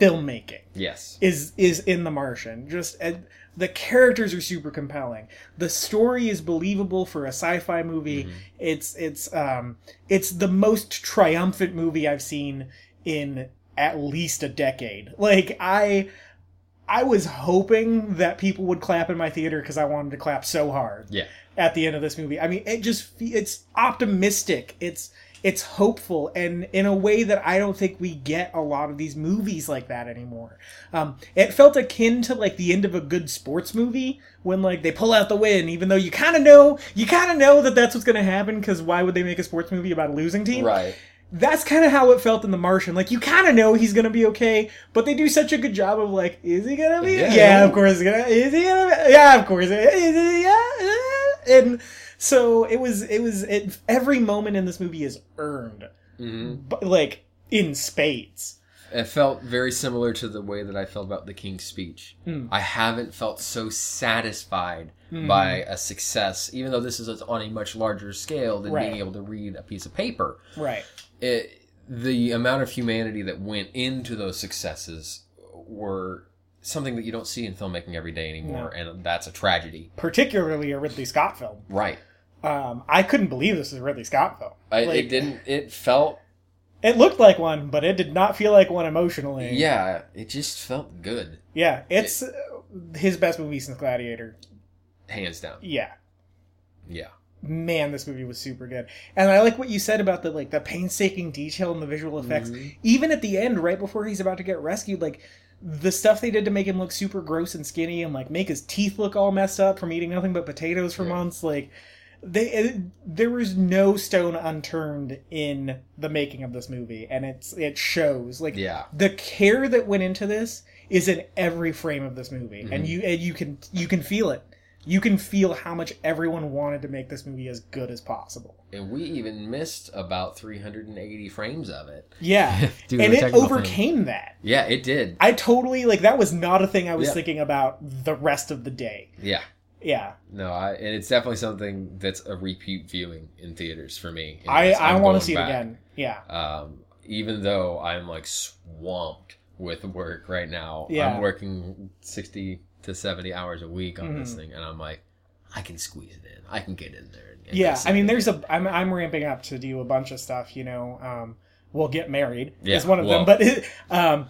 filmmaking Yes. is is in The Martian. Just uh, the characters are super compelling. The story is believable for a sci-fi movie. Mm-hmm. It's it's um it's the most triumphant movie I've seen in at least a decade. Like I I was hoping that people would clap in my theater because I wanted to clap so hard Yeah. at the end of this movie. I mean, it just it's optimistic. It's it's hopeful and in a way that I don't think we get a lot of these movies like that anymore. Um, it felt akin to like the end of a good sports movie when like they pull out the win, even though you kind of know you kind of know that that's what's going to happen because why would they make a sports movie about a losing team? Right. That's kind of how it felt in The Martian. Like you kind of know he's gonna be okay, but they do such a good job of like, is he gonna be? Yeah. Yeah, of course he's gonna. Is he gonna? Be? Yeah, of course. Is he? Yeah. And so it was. It was. It, every moment in this movie is earned, hmm but like in spades. It felt very similar to the way that I felt about the King's Speech. Hmm. I haven't felt so satisfied by a success, even though this is on a much larger scale than Right. being able to read a piece of paper. Right. It, the amount of humanity that went into those successes were something that you don't see in filmmaking every day anymore, and that's a tragedy. Particularly a Ridley Scott film. Right. Um, I couldn't believe this is a Ridley Scott film. I, Like, it didn't. It felt. It looked like one, but it did not feel like one emotionally. Yeah. It just felt good, Yeah. It's uh, his best movie since Gladiator. hands down. Yeah. Yeah. Man this movie was super good and i like what you said about the like the painstaking detail and the visual effects even at the end right before he's about to get rescued like the stuff they did to make him look super gross and skinny and like make his teeth look all messed up from eating nothing but potatoes for Yeah. months like they it, there was no stone unturned in the making of this movie and it's it shows like Yeah. the care that went into this is in every frame of this movie Mm-hmm. and you and you can you can feel it you can feel how much everyone wanted to make this movie as good as possible And we even missed about 380 frames of it. yeah <laughs> to and it overcame that Yeah, it did. i totally like that was not a thing i was Yeah. thinking about the rest of the day Yeah. yeah No, I, and it's definitely something that's a repeat viewing in theaters for me. I i want to see back. it again yeah um, even though I'm like swamped with work right now. Yeah. I'm working 60 to 70 hours a week on this Mhm. thing, and I'm like, I can squeeze it in. I can get in there. And, and yeah i mean it. there's a I'm, I'm ramping up to do a bunch of stuff you know um we'll get married Yeah, is one of well- them but um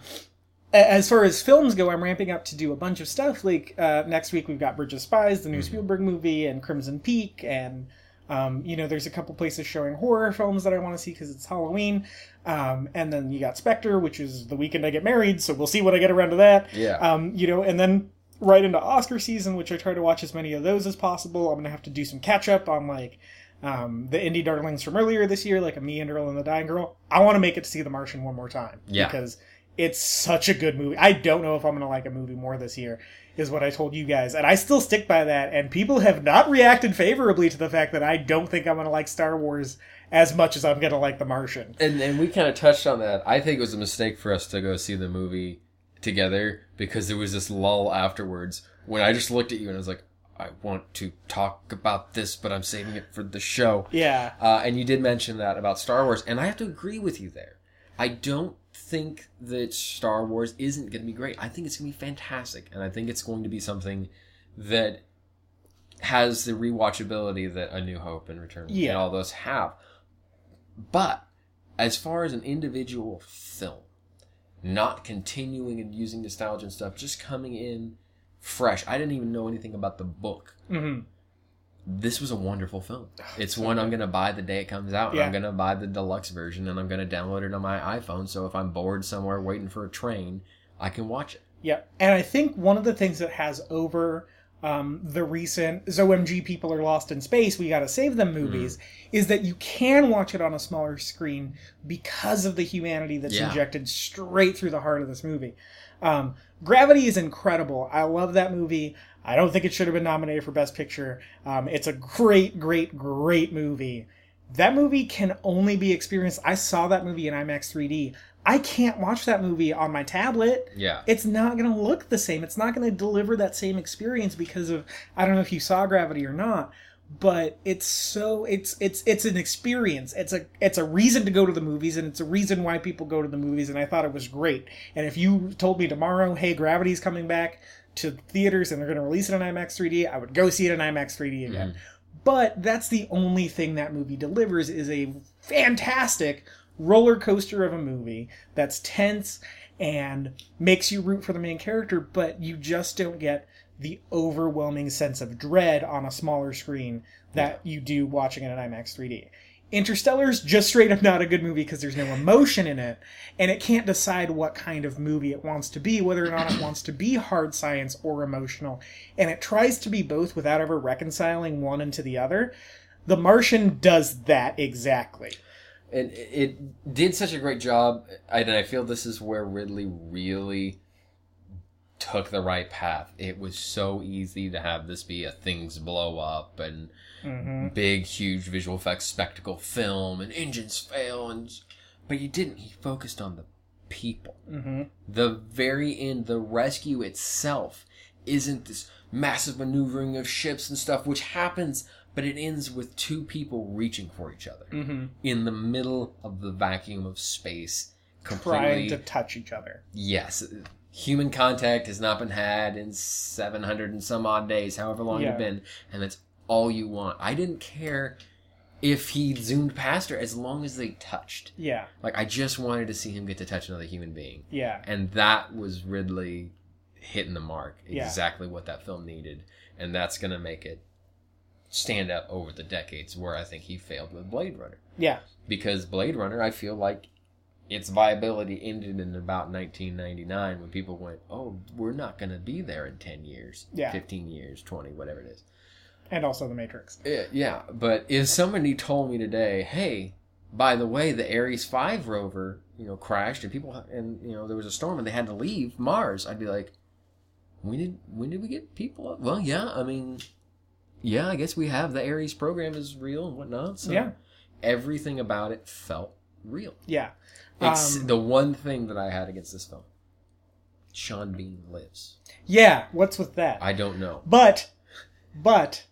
as far as films go i'm ramping up to do a bunch of stuff like uh next week we've got bridge of spies the new Mm-hmm. spielberg movie and crimson peak and um, you know, there's a couple places showing horror films that I want to see because it's Halloween. Um, and then you got Spectre, which is the weekend I get married, so we'll see what I get around to that. Yeah. Um, you know, and then right into Oscar season, which I try to watch as many of those as possible. I'm gonna have to do some catch up on like um, the indie darlings from earlier this year, like a Me and Earl and the Dying Girl. I want to make it to see The Martian one more time Yeah. because it's such a good movie. I don't know if I'm gonna like a movie more this year. Is what I told you guys, and I still stick by that. And people have not reacted favorably to the fact that I don't think I'm gonna like Star Wars as much as I'm gonna like The Martian. and and we kind of touched on that. I think it was a mistake for us to go see the movie together because there was this lull afterwards when I just looked at you and I was like, I want to talk about this, but I'm saving it for the show. Yeah, Uh, and you did mention that about Star Wars, and I have to agree with you there. I don't think that Star Wars isn't going to be great. I think it's going to be fantastic, and I think it's going to be something that has the rewatchability that A New Hope and Return Yeah. and all those have. But as far as an individual film, not continuing and using nostalgia and stuff, just coming in fresh. I didn't even know anything about the book. hmm This was a wonderful film. It's one I'm going to buy the day it comes out. And I'm going to buy the deluxe version and I'm going to download it on my iPhone. So if I'm bored somewhere waiting for a train, I can watch it. Yeah. And I think one of the things that has over um, the recent ZOMG People Are Lost in Space, We Gotta Save Them movies, is that you can watch it on a smaller screen because of the humanity that's Yeah. injected straight through the heart of this movie. Um, Gravity is incredible. I love that movie. I don't think it should have been nominated for Best Picture. Um, it's a great, great, great movie. That movie can only be experienced. I saw that movie in IMAX 3D. I can't watch that movie on my tablet Yeah. it's not going to look the same. It's not going to deliver that same experience because of I don't know if you saw Gravity or not, but it's so it's it's it's an experience. It's a it's a reason to go to the movies and it's a reason why people go to the movies and I thought it was great. And if you told me tomorrow, "Hey, Gravity's coming back to theaters and they're going to release it in IMAX 3D," I would go see it in IMAX 3D again. Mm-hmm. But that's the only thing that movie delivers is a fantastic roller coaster of a movie that's tense and makes you root for the main character, but you just don't get the overwhelming sense of dread on a smaller screen that you do watching it in IMAX 3D. Interstellar's just straight up not a good movie because there's no emotion in it, and it can't decide what kind of movie it wants to be, whether or not it wants to be hard science or emotional, and it tries to be both without ever reconciling one into the other. The Martian does that exactly. And it it did such a great job. And I feel this is where Ridley really took the right path. It was so easy to have this be a things blow up and Mm-hmm. big, huge visual effects spectacle film and engines fail and but you didn't. He focused on the people. Mm-hmm. The very end, the rescue itself isn't this massive maneuvering of ships and stuff, which happens, but it ends with two people reaching for each other Mm-hmm. in the middle of the vacuum of space. Trying to touch each other. Yes. Human contact has not been had in 700 and some odd days, however long Yeah. it's been, and that's all you want. I didn't care if he zoomed past her as long as they touched. Yeah, Like, I just wanted to see him get to touch another human being. yeah, And that was Ridley hitting the mark. Yeah. Exactly what that film needed. And that's going to make it stand up over the decades where I think he failed with Blade Runner. yeah, Because Blade Runner, I feel like its viability ended in about 1999 when people went, oh, we're not going to be there in 10 years, Yeah. 15 years, 20, whatever it is. and also the Matrix. Yeah, yeah, but if somebody told me today, hey, by the way, the Ares 5 rover, you know, crashed and people, and, you know, there was a storm and they had to leave Mars, I'd be like, when did, when did we get people up? Well, yeah, I mean, yeah, I guess we have the Ares program is real and whatnot. So Yeah. everything about it felt real. Yeah, It's Um, the one thing that I had against this film. Sean Bean lives. yeah. What's with that? I don't know. But, but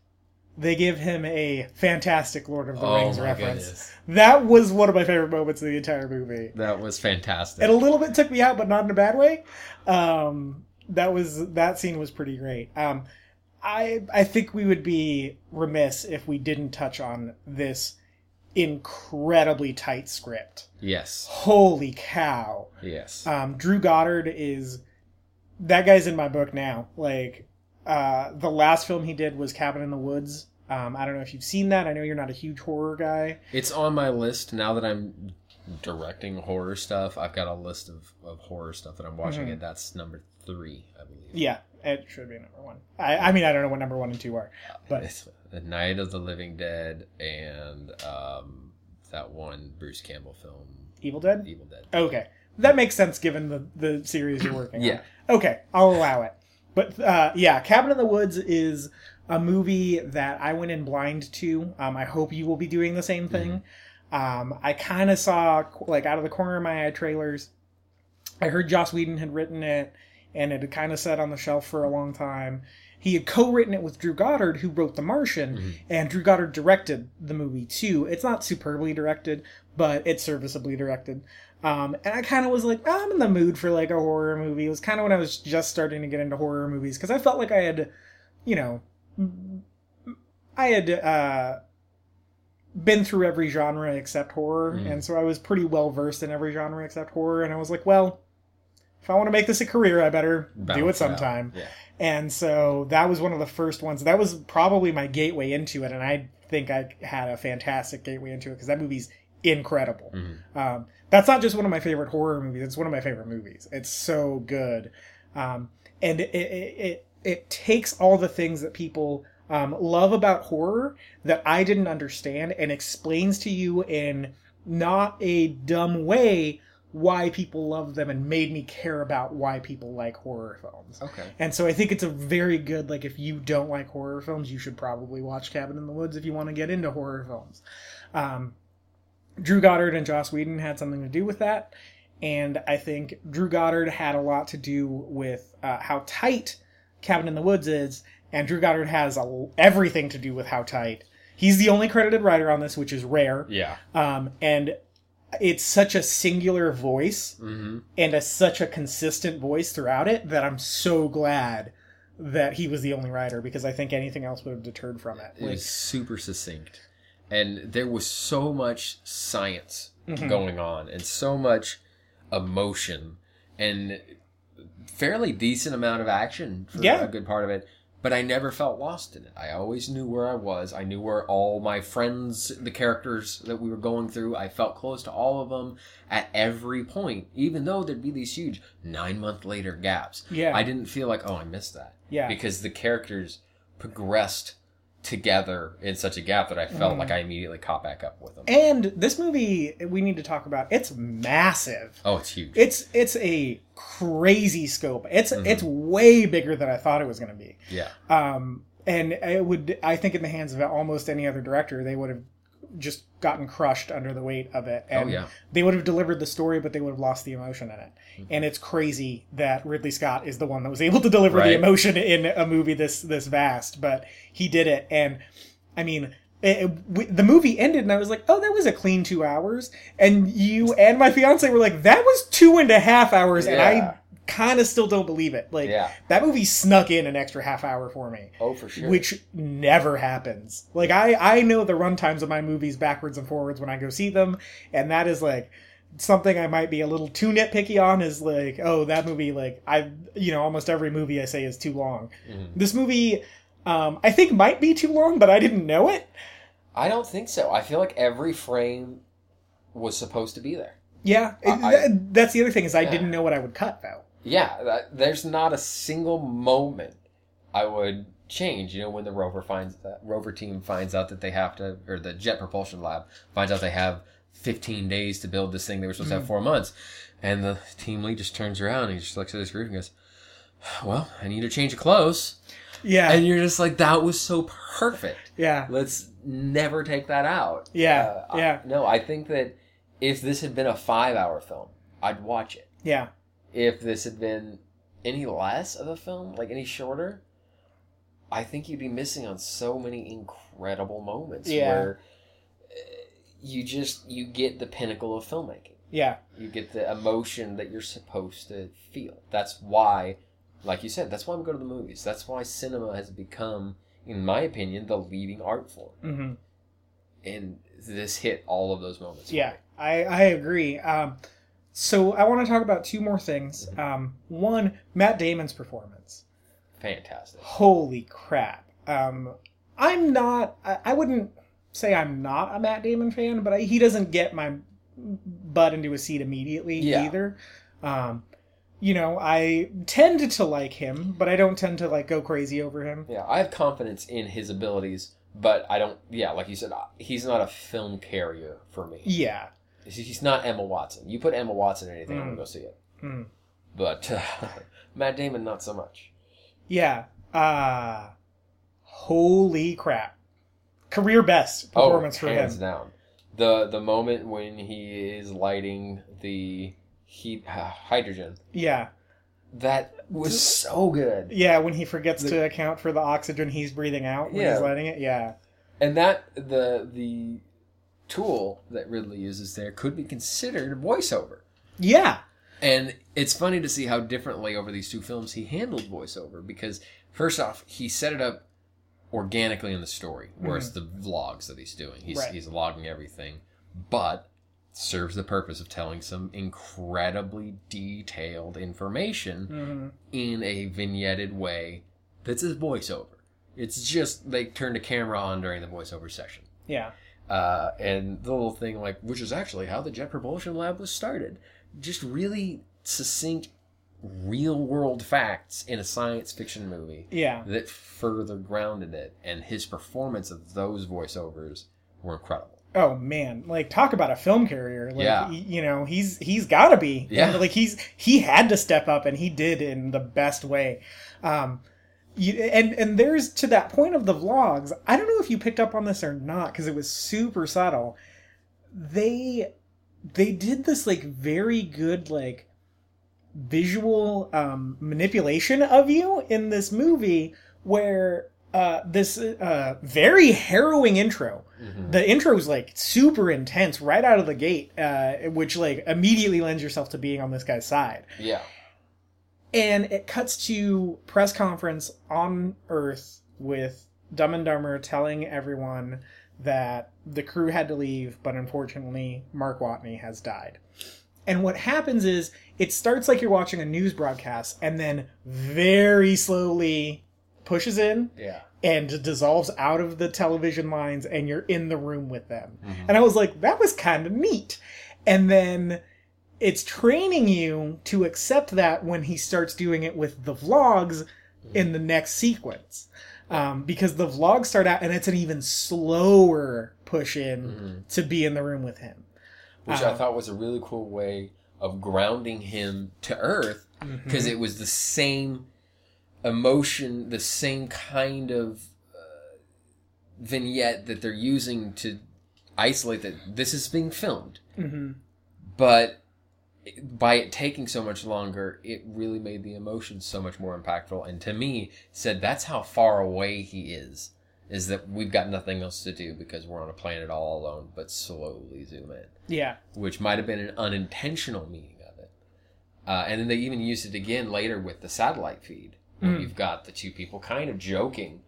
they give him a fantastic Lord of the Oh Rings reference. goodness. That was one of my favorite moments of the entire movie. That was fantastic. It a little bit took me out, but not in a bad way. Um, that was that scene was pretty great. Um, I I think we would be remiss if we didn't touch on this incredibly tight script. yes. Holy cow! Yes. Um, Drew Goddard is that guy's in my book now. Like uh, the last film he did was Cabin in the Woods. Um, I don't know if you've seen that. I know you're not a huge horror guy. It's on my list now that I'm directing horror stuff. I've got a list of, of horror stuff that I'm watching, Mhm. and that's number three, I believe. Yeah, it should be number one. I, I mean, I don't know what number one and two are, but It's The Night of the Living Dead and um, that one Bruce Campbell film, Evil Dead. Evil Dead. Okay, that makes sense given the the series you're working Yeah. on. Okay, I'll allow it. But uh, yeah, Cabin in the Woods is a movie that I went in blind to. Um, I hope you will be doing the same thing. Um, I kind of saw like out of the corner of my eye trailers. I heard Joss Whedon had written it, and it had kind of sat on the shelf for a long time. He had co-written it with Drew Goddard, who wrote The Martian, and Drew Goddard directed the movie too. It's not superbly directed, but it's serviceably directed. Um, and I kind of was like, "Ah, I'm in the mood for like a horror movie. It was kind of when I was just starting to get into horror movies because I felt like I had, you know, I had uh, been through every genre except horror, and so I was pretty well versed in every genre except horror. And I was like, well, if I want to make this a career, I better do it sometime. Yeah. And so that was one of the first ones. That was probably my gateway into it, and I think I had a fantastic gateway into it because that movie's incredible. Um, that's not just one of my favorite horror movies; it's one of my favorite movies. It's so good, um, and it, it it it takes all the things that people um, love about horror that I didn't understand and explains to you in not a dumb way why people love them and made me care about why people like horror films. Okay. And so I think it's a very good like if you don't like horror films, you should probably watch Cabin in the Woods if you want to get into horror films. Um, Drew Goddard and Joss Whedon had something to do with that, and I think Drew Goddard had a lot to do with uh, how tight Cabin in the Woods is, and Drew Goddard has a, everything to do with how tight. He's the only credited writer on this, which is rare. Yeah. Um, and it's such a singular voice Mm-hmm. and a, such a consistent voice throughout it that I'm so glad that he was the only writer because I think anything else would have deterred from it. It Like, was super succinct, and there was so much science Mm-hmm. going on, and so much emotion, and fairly decent amount of action for Yeah. a good part of it. But I never felt lost in it. I always knew where I was. I knew where all my friends, the characters that we were going through, I felt close to all of them at every point, even though there'd be these huge nine month later gaps. Yeah. I didn't feel like, oh, I missed that yeah. because the characters progressed together in such a gap that I felt Mm. like I immediately caught back up with them. And this movie we need to talk about. It's massive. Oh, it's huge. It's it's a crazy scope. It's Mm-hmm. it's way bigger than I thought it was going to be. yeah. Um, and it would I think in the hands of almost any other director, they would have just gotten crushed under the weight of it. And Oh, yeah. they would have delivered the story, but they would have lost the emotion in it. Mm-hmm. And it's crazy that Ridley Scott is the one that was able to deliver the emotion in a movie this this vast, but he did it. And I mean. It, it- we- the movie ended, and I was like, "Oh, that was a clean two hours." And you and my fiance were like, "That was two and a half hours," and I kind of still don't believe it. Like, Yeah. that movie snuck in an extra half hour for me Oh, for sure. which never happens. Like I I know the runtimes of my movies backwards and forwards when I go see them, and that is like something I might be a little too nitpicky on. Is like, oh, that movie, like I, you know, almost every movie I say is too long. Mhm. This movie, um, I think might be too long, but I didn't know it. I don't think so. I feel like every frame was supposed to be there. Yeah, I- that- that's the other thing is I Yeah. didn't know what I would cut though. Yeah, that, there's not a single moment I would change. You know, when the rover finds that rover team finds out that they have to, or the Jet Propulsion Lab finds out they have 15 days to build this thing. They were supposed to have mm. four months, and the team lead just turns around and he just looks at his group and goes, "Well, I need to change of clothes," Yeah, and you're just like, "That was so perfect." yeah, Let's never take that out. yeah, Uh, I- yeah, no, I think that if this had been a five-hour film, I'd watch it yeah, if this had been any less of a film, like any shorter, I think you'd be missing on so many incredible moments Yeah. where uh, you just you get the pinnacle of filmmaking. yeah, You get the emotion that you're supposed to feel. That's why, like you said, that's why we go to the movies. That's why cinema has become, in my opinion, the leading art form. hmm And this hit all of those moments. Yeah. I, I agree. Um, so I want to talk about two more things. Um, one, Matt Damon's performance. fantastic. Holy crap! Um, I'm not. I, I wouldn't say I'm not a Matt Damon fan, but I, he doesn't get my butt into a seat immediately Yeah. either. Um, you know, I tend to like him, but I don't tend to like go crazy over him. Yeah, I have confidence in his abilities, but I don't. Yeah, like you said, he's not a film carrier for me. Yeah. He's not Emma Watson. You put Emma Watson in anything, I'm gonna go see it. Mm. But uh, <laughs> Matt Damon, not so much. Yeah. Uh holy crap. Career best performance oh, for hands down. The the moment when he is lighting the heat uh, hydrogen, Yeah. that was so good. Yeah, when he forgets The- to account for the oxygen he's breathing out when Yeah. he's letting it. Yeah. And that the the tool that Ridley uses there could be considered voiceover. Yeah. And it's funny to see how differently over these two films he handled voiceover because first off, he set it up organically in the story, whereas the vlogs that he's doing, he's Right. he's logging everything, but serves the purpose of telling some incredibly detailed information hmm in a vignetted way that's a voiceover. It's just they turned the camera on during the voiceover session. Yeah. Uh, and the little thing like, which is actually how the Jet Propulsion Lab was started. Just really succinct, real world facts in a science fiction movie Yeah. that further grounded it. And his performance of those voiceovers were incredible. Oh man, like talk about a film carrier. Like, Yeah. you know, he's he's got to be. Yeah. like he's he had to step up, and he did in the best way. Um, you, and and there's to that point of the vlogs. I don't know if you picked up on this or not because it was super subtle. They they did this like very good like visual um, manipulation of you in this movie where uh, this uh, very harrowing intro the intro is like super intense right out of the gate uh, which like immediately lends yourself to being on this guy's side Yeah. And it cuts to press conference on earth with dumb and dumber telling everyone that the crew had to leave but unfortunately mark watney has died and what happens is it starts like you're watching a news broadcast and then very slowly pushes in Yeah. and dissolves out of the television lines and you're in the room with them. Mm-hmm. And I was like, that was kind of neat. And then it's training you to accept that when he starts doing it with the vlogs in the next sequence. Um, because the vlogs start out and it's an even slower push in to be in the room with him. Which I Uh, thought was a really cool way of grounding him to earth because it was the same emotion, the same kind of uh, vignette that they're using to isolate that this is being filmed. hmm But by it taking so much longer, it really made the emotions so much more impactful. And to me, said that's how far away he is. Is that we've got nothing else to do because we're on a planet all alone, but slowly zoom in Yeah. which might have been an unintentional meaning of it. Uh, and then they even used it again later with the satellite feed, where Mm. you've got the two people kind of joking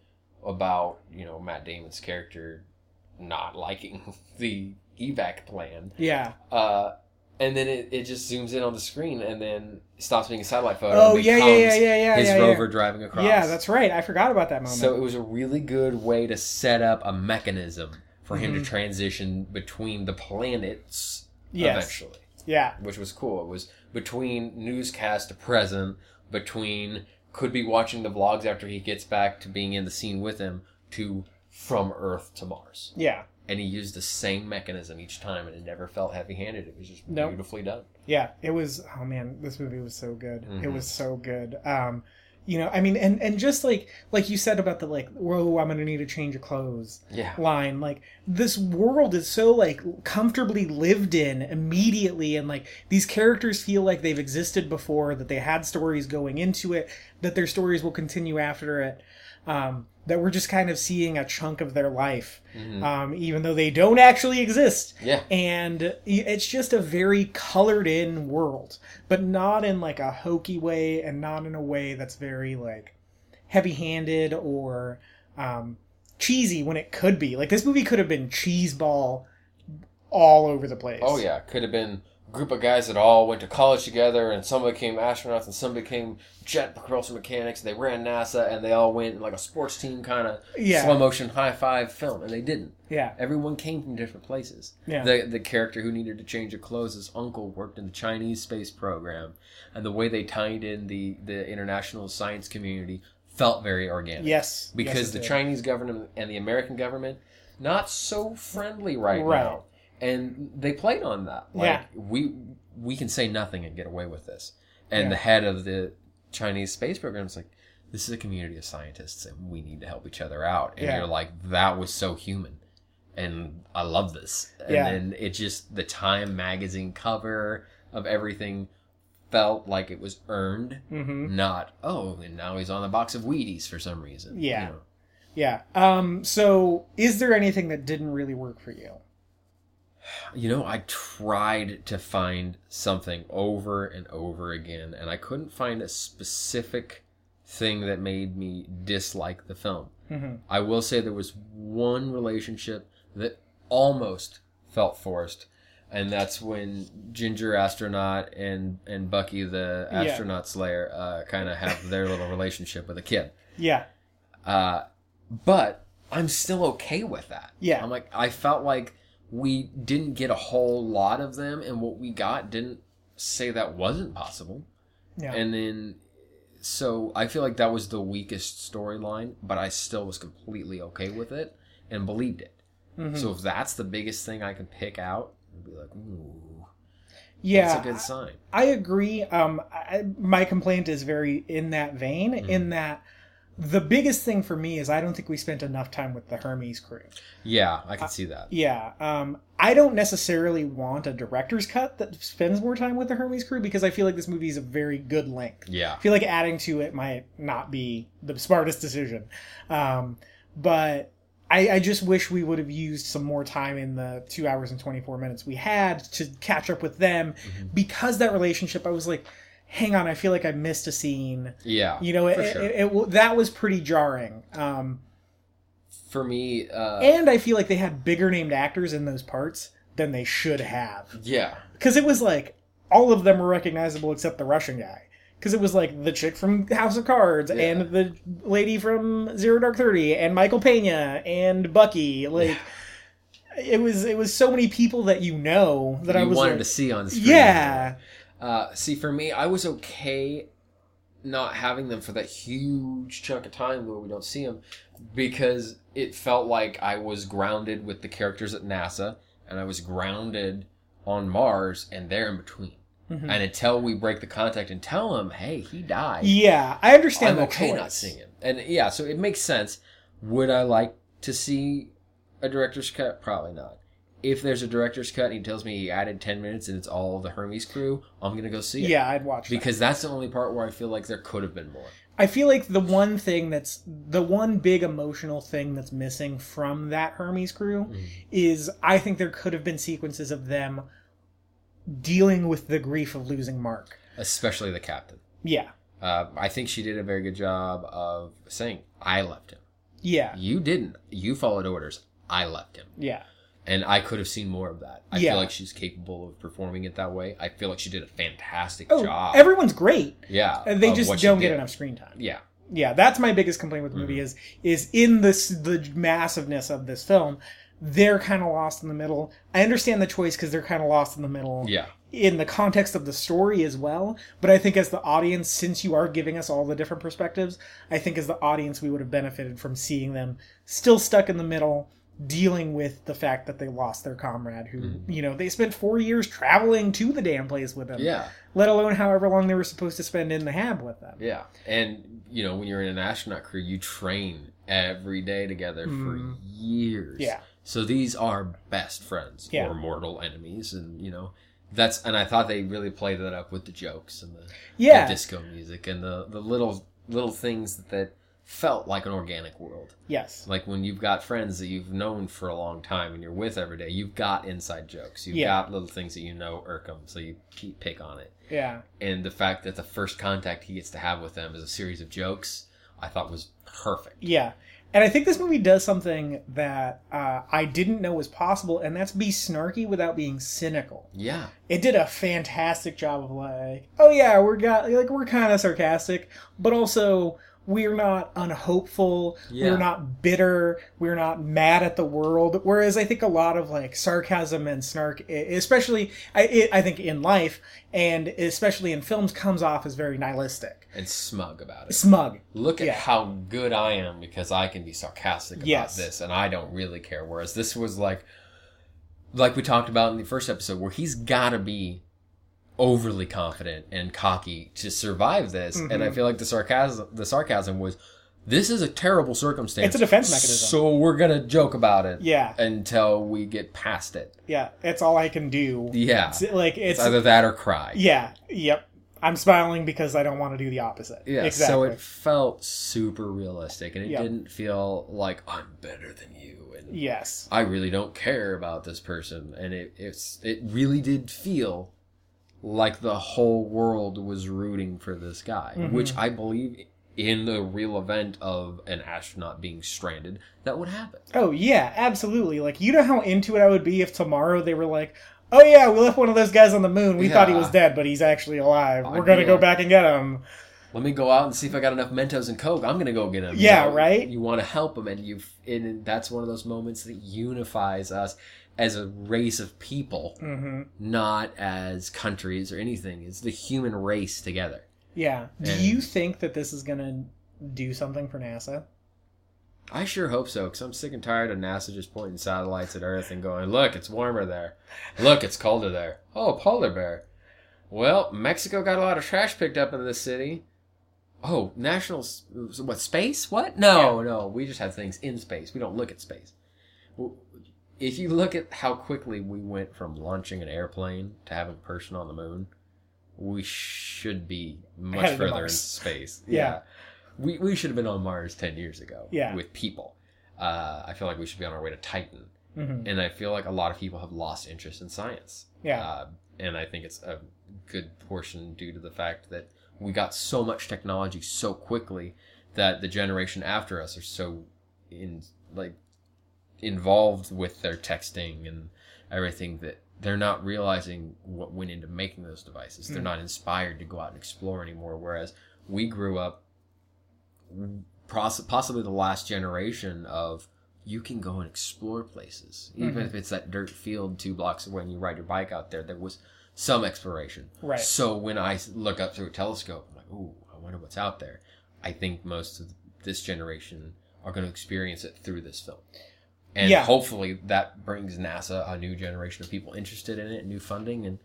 about, you know, Matt Damon's character not liking <laughs> the evac plan. Yeah. Uh, and then it, it just zooms in on the screen and then stops being a satellite photo. Oh, and yeah, yeah, yeah, yeah, yeah, His yeah, yeah. rover driving across. Yeah, that's right. I forgot about that moment. So it was a really good way to set up a mechanism for him to Mhm. transition between the planets Yes. eventually yeah. which was cool. It was between newscast to present, between could be watching the vlogs after he gets back to being in the scene with him, to from Earth to Mars. Yeah. And he used the same mechanism each time, and it never felt heavy handed. It was just Nope. beautifully done. Yeah, it was. Oh man, this movie was so good. It Mhm. was so good. Um, you know, I mean, and and just like like you said about the like, whoa, I'm gonna need a change of clothes Yeah. line. Like this world is so like comfortably lived in immediately, and like these characters feel like they've existed before, that they had stories going into it, that their stories will continue after it. Um, that we're just kind of seeing a chunk of their life, Mhm. um, even though they don't actually exist Yeah. and it's just a very colored in world but not in like a hokey way and not in a way that's very like heavy handed or um, cheesy when it could be like this movie could have been cheeseball all over the place Oh yeah, could have been group of guys that all went to college together, and some became astronauts, and some became jet propulsion mechanics. And They ran NASA, and they all went in like a sports team kind of Yeah. slow motion high five film, and they didn't. yeah Everyone came from different places. Yeah. The the character who needed to change of clothes, his uncle worked in the Chinese space program, and the way they tied in the the international science community felt very organic. yes Because Yes, the did. Chinese government and the American government not so friendly right, Right. now, and they played on that. Like Yeah. we we can say nothing and get away with this. And Yeah. the head of the Chinese space program is like, this is a community of scientists, and we need to help each other out. And Yeah. you're like, that was so human and I love this. And Yeah. then it just the Time magazine cover of everything felt like it was earned, hmm not oh, and now he's on the box of Wheaties for some reason. Yeah. You know? Yeah. Um. So, is there anything that didn't really work for you? You know, I tried to find something over and over again, and I couldn't find a specific thing that made me dislike the film. hmm I will say there was one relationship that almost felt forced, and that's when Ginger astronaut and and Bucky the Yeah. astronaut slayer uh, kind of have their little relationship with a kid. Yeah. Uh, but I'm still okay with that. Yeah. I'm like I felt like we didn't get a whole lot of them, and what we got didn't say that wasn't possible. Yeah. And then, so I feel like that was the weakest storyline, but I still was completely okay with it and believed it. Mhm. So if that's the biggest thing I can pick out, I'd be like, ooh, yeah. that's a good sign. I agree. Um, I, my complaint is very in that vein. Mm-hmm. In that, the biggest thing for me is I don't think we spent enough time with the Hermes crew. Yeah, I can see that. Yeah. Um, I don't necessarily want a director's cut that spends more time with the Hermes crew because I feel like this movie is a very good length. Yeah. I feel like adding to it might not be the smartest decision. Um, but I, I just wish we would have used some more time in the two hours and 24 minutes we had to catch up with them because that relationship, I was like, hang on, I feel like I missed a scene. Yeah. You know, it, sure. it, it- that was pretty jarring. Um, for me, uh, and I feel like they had bigger named actors in those parts than they should have. yeah. Because it was like all of them were recognizable except the Russian guy. Because it was like the chick from House of Cards Yeah. and the lady from Zero Dark Thirty and Michael Pena and Bucky. Like it was it was so many people that you know that you I was wanted like, to see on screen. yeah, Uh, see, for me, I was okay not having them for that huge chunk of time where we don't see them because it felt like I was grounded with the characters at NASA and I was grounded on Mars and they're in between. Mhm. And until we break the contact and tell him, hey, he died, yeah. I understand I'm okay choice. not seeing him. And yeah, so it makes sense. Would I like to see a director's cut? Probably not. If there's a director's cut and he tells me he added 10 minutes and it's all the Hermes crew, I'm going to go see it. Yeah, I'd watch that. Because that's the only part where I feel like there could have been more. I feel like the one thing that's the one big emotional thing that's missing from that Hermes crew Mm-hmm. is I think there could have been sequences of them dealing with the grief of losing Mark. Especially the captain. Yeah. Uh, I think she did a very good job of saying, I left him. Yeah. You didn't. You followed orders. I left him. Yeah. And I could have seen more of that. I Yeah. feel like she's capable of performing it that way. I feel like she did a fantastic Oh, job. everyone's great. yeah. Uh, They just don't get enough screen time. Yeah. Yeah, that's my biggest complaint with the movie is is in this the massiveness of this film. They're kind of lost in the middle. I understand the choice because they're kind of lost in the middle. Yeah. in the context of the story as well. But I think as the audience, since you are giving us all the different perspectives, I think as the audience we would have benefited from seeing them still stuck in the middle, dealing with the fact that they lost their comrade who, mm-hmm. you know, they spent four years traveling to the damn place with them. Yeah. Let alone however long they were supposed to spend in the hab with them. Yeah. And, you know, when you're in an astronaut crew, you train every day together for mm-hmm. years. Yeah. So these are best friends Yeah. or mortal enemies. And, you know, that's, and I thought they really played that up with the jokes and the, Yeah. the disco music and the, the little, little things that, that felt like an organic world. Yes. Like when you've got friends that you've known for a long time and you're with every day, you've got inside jokes. You've Yeah. got little things that you know irk them, so you keep pick on it. Yeah. And the fact that the first contact he gets to have with them is a series of jokes, I thought was perfect. Yeah. And I think this movie does something that uh, I didn't know was possible, and that's be snarky without being cynical. Yeah. it did a fantastic job of like, oh yeah, we're got like we're kind of sarcastic, but also we're not unhopeful. Yeah. We're not bitter. We're not mad at the world. Whereas I think a lot of like sarcasm and snark, especially I, I think in life and especially in films, comes off as very nihilistic, And smug about it. smug. Look at Yeah. how good I am because I can be sarcastic about Yes. this and I don't really care. Whereas this was like, like we talked about in the first episode, where he's got to be overly confident and cocky to survive this. And Mm-hmm. I feel like the sarcasm, the sarcasm was, this is a terrible circumstance. It's a defense mechanism. So we're gonna joke about it. Yeah. Until we get past it. Yeah, it's all I can do. Yeah. It's like it's, It's either that or cry. yeah, yep. I'm smiling because I don't want to do the opposite. Yeah, exactly. so it felt super realistic, and it Yep. didn't feel like I'm better than you, and yes. I really don't care about this person, and it it's it really did feel like the whole world was rooting for this guy, Mhm. which I believe in the real event of an astronaut being stranded, that would happen. Oh yeah, absolutely. Like you know how into it I would be if tomorrow they were like, "Oh yeah, we left one of those guys on the moon. We thought he was dead, but he's actually alive. I'd We're gonna go back and get him." Let me go out and see if I got enough Mentos and Coke. I'm gonna go get him. Yeah, right? You want to help him, and you and that's one of those moments that unifies us as a race of people, hmm not as countries or anything. It's the human race together. Yeah. Do And- you think that this is gonna do something for NASA? I sure hope so, because I'm sick and tired of NASA just pointing satellites at Earth and going, "Look, it's warmer there. Look, it's colder there. Oh, polar bear. Well, Mexico got a lot of trash picked up in this city. Oh, national what space? What? No, no, we just have things in space. We don't look at space. If you look at how quickly we went from launching an airplane to having a person on the moon, we should be much further in space. <laughs> Yeah. We, we should have been on Mars 10 years ago Yeah. with people. Uh, I feel like we should be on our way to Titan. hmm And I feel like a lot of people have lost interest in science. Yeah. Uh, and I think it's a good portion due to the fact that we got so much technology so quickly that the generation after us are so in like involved with their texting and everything that they're not realizing what went into making those devices. They're Mm. not inspired to go out and explore anymore. Whereas we grew up poss- possibly the last generation of you can go and explore places even Mhm. if it's that dirt field two blocks away and you ride your bike out there there was some exploration Right. so when I look up through a telescope i'm like ooh i wonder what's out there i think most of this generation are going to experience it through this film and Yeah. hopefully that brings nasa a new generation of people interested in it new funding and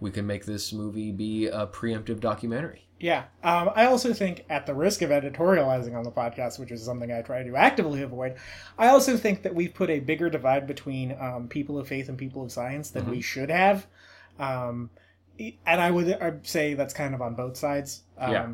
we can make this movie be a preemptive documentary Yeah. Um, I also think, at the risk of editorializing on the podcast, which is something I try to actively avoid, I also think that we've put a bigger divide between um, people of faith and people of science than we should have. Um, and I would I'd say that's kind of on both sides. Um, Yeah.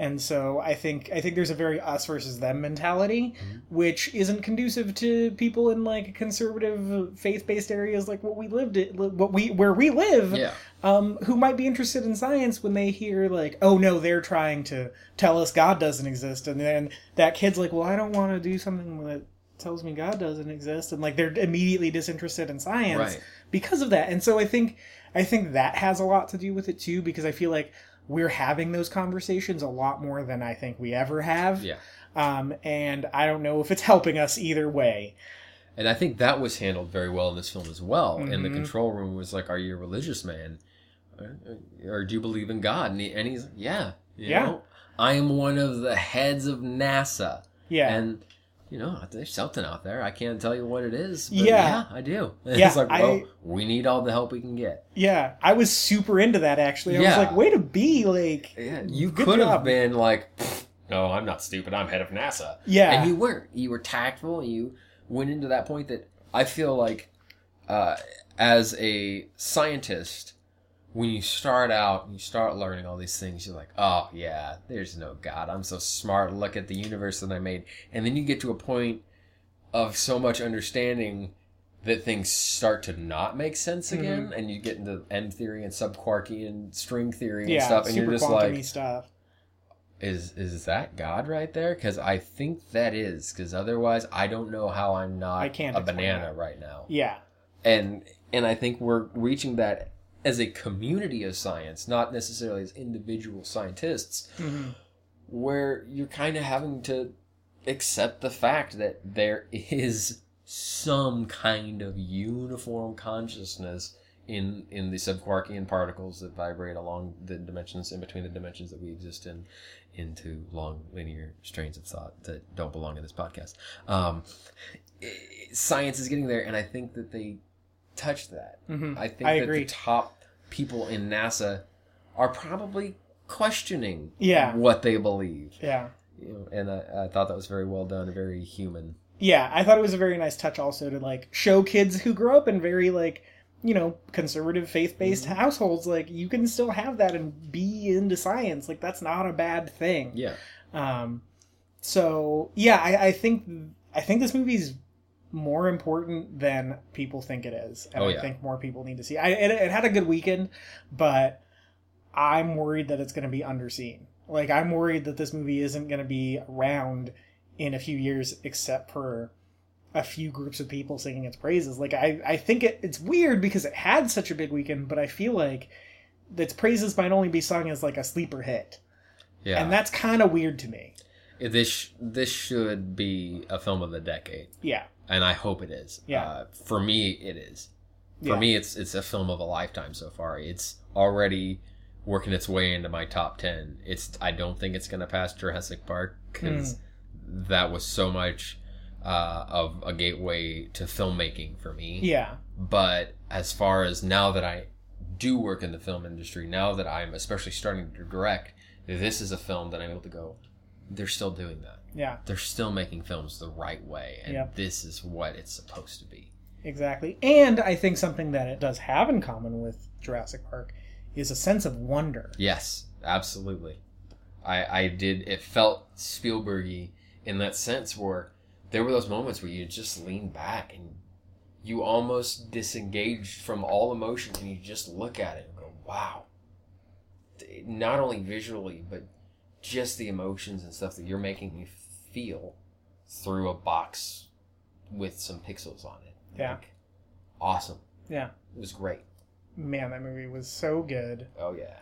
And so I think I think there's a very us versus them mentality, which isn't conducive to people in like conservative faith based areas like what we lived in, what we where we live yeah um, who might be interested in science when they hear like, oh no, they're trying to tell us God doesn't exist, and then that kid's like, well, I don't want to do something that tells me God doesn't exist, and like they're immediately disinterested in science Right. because of that. And so I think I think that has a lot to do with it too, because I feel like we're having those conversations a lot more than I think we ever have. yeah Um, and I don't know if it's helping us either way. And I think that was handled very well in this film as well. And the Mhm. control room was like, "Are you a religious man, or, or do you believe in God?" And, he, and he's, "Yeah, you Yeah. know, I am one of the heads of NASA, Yeah. and you know, there's something out there. I can't tell you what it is. But Yeah. yeah, I do. <laughs> And Yeah, it's like, well, I- we need all the help we can get. yeah, I was super into that actually. I Yeah. was like, way to be like, Yeah, you could have been like, "No, I'm not stupid. I'm head of NASA." yeah, and you weren't. You were tactful. You went into that point that I feel like, uh, as a scientist, when you start out and you start learning all these things, you're like, oh yeah, there's no God. I'm so smart. Look at the universe that I made. And then you get to a point of so much understanding that things start to not make sense Mm-hmm. again, and you get into M theory and subquarky and string theory and yeah, stuff, and you're just like, stuff. is is that God right there? Because I think that is. Because otherwise, I don't know how I'm not I can't a banana that. right now. Yeah, And and I think we're reaching that as a community of science, not necessarily as individual scientists, Mhm. where you're kind of having to accept the fact that there is some kind of uniform consciousness in in the subquarkian particles that vibrate along the dimensions in between the dimensions that we exist in into long linear strains of thought that don't belong in this podcast um, science is getting there and i think that they touched that Mhm. i think I that agree. the top people in nasa are probably questioning Yeah. what they believe yeah. you know, and I, I thought that was very well done and very human yeah i thought it was a very nice touch also to like show kids who grow up in very like you know conservative faith-based Mm-hmm. households like you can still have that and be into science like that's not a bad thing Yeah. um so yeah i, I think i think this movie's more important than people think it is and Oh, i think more people need to see. I, it, it had a good weekend but i'm worried that it's going to be underseen. Like i'm worried that this movie isn't going to be around in a few years except for a few groups of people singing its praises. Like i, I think it, it's weird because it had such a big weekend but i feel like its praises might only be sung as like a sleeper hit. Yeah. and that's kind of weird to me. This this should be a film of the decade, yeah and I hope it is. Yeah. Uh, for me, it is. For Yeah. me, it's it's a film of a lifetime so far. It's already working its way into my top ten. It's I don't think it's gonna pass Jurassic Park because Hmm. that was so much uh, of a gateway to filmmaking for me. yeah But as far as now that I do work in the film industry, now that I'm especially starting to direct, this is a film that I'm able to go. They're still doing that. yeah They're still making films the right way, and Yep. this is what it's supposed to be. exactly and i think something that it does have in common with jurassic park is a sense of wonder Yes, absolutely. I I did. It felt Spielbergy in that sense where there were those moments where you just lean back and you almost disengaged from all emotion and you just look at it and go, "Wow." Not only visually, but just the emotions and stuff that you're making me feel through a box with some pixels on it. Yeah. Like, awesome. yeah It was great. man that movie was so good Oh yeah.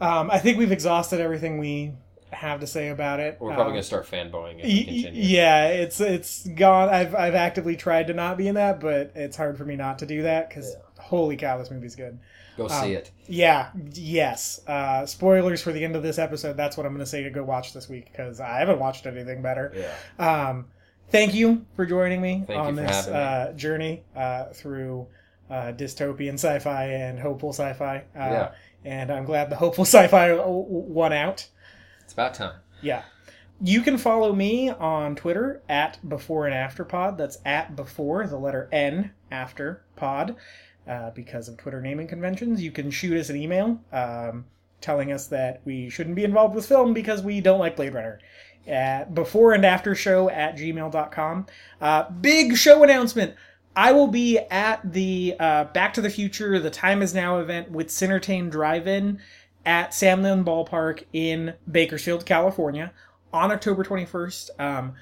um, i think we've exhausted everything we have to say about it We're probably Um, gonna start fanboying if y- we continue. yeah it's it's gone i've i've actively tried to not be in that but it's hard for me not to do that because holy cow this movie's good Go Um, see it. Yeah, yes. Uh, spoilers for the end of this episode. That's what I'm going to say to go watch this week because I haven't watched anything better. Yeah. Um, thank you for joining me Thank on this uh, journey uh, through uh, dystopian sci-fi and hopeful sci-fi. Uh, Yeah. And I'm glad the hopeful <laughs> sci-fi won out. It's about time. Yeah. You can follow me on Twitter at before and after pod. That's at before the letter N after pod. Uh, because of Twitter naming conventions, you can shoot us an email um, telling us that we shouldn't be involved with film because we don't like Blade Runner. At before and after show at gmail.com. Uh, big show announcement. I will be at the uh, Back to the Future, the Time Is Now event with Cinertain Drive In at Sam Lynn Ballpark in Bakersfield, California on October 21st. Um,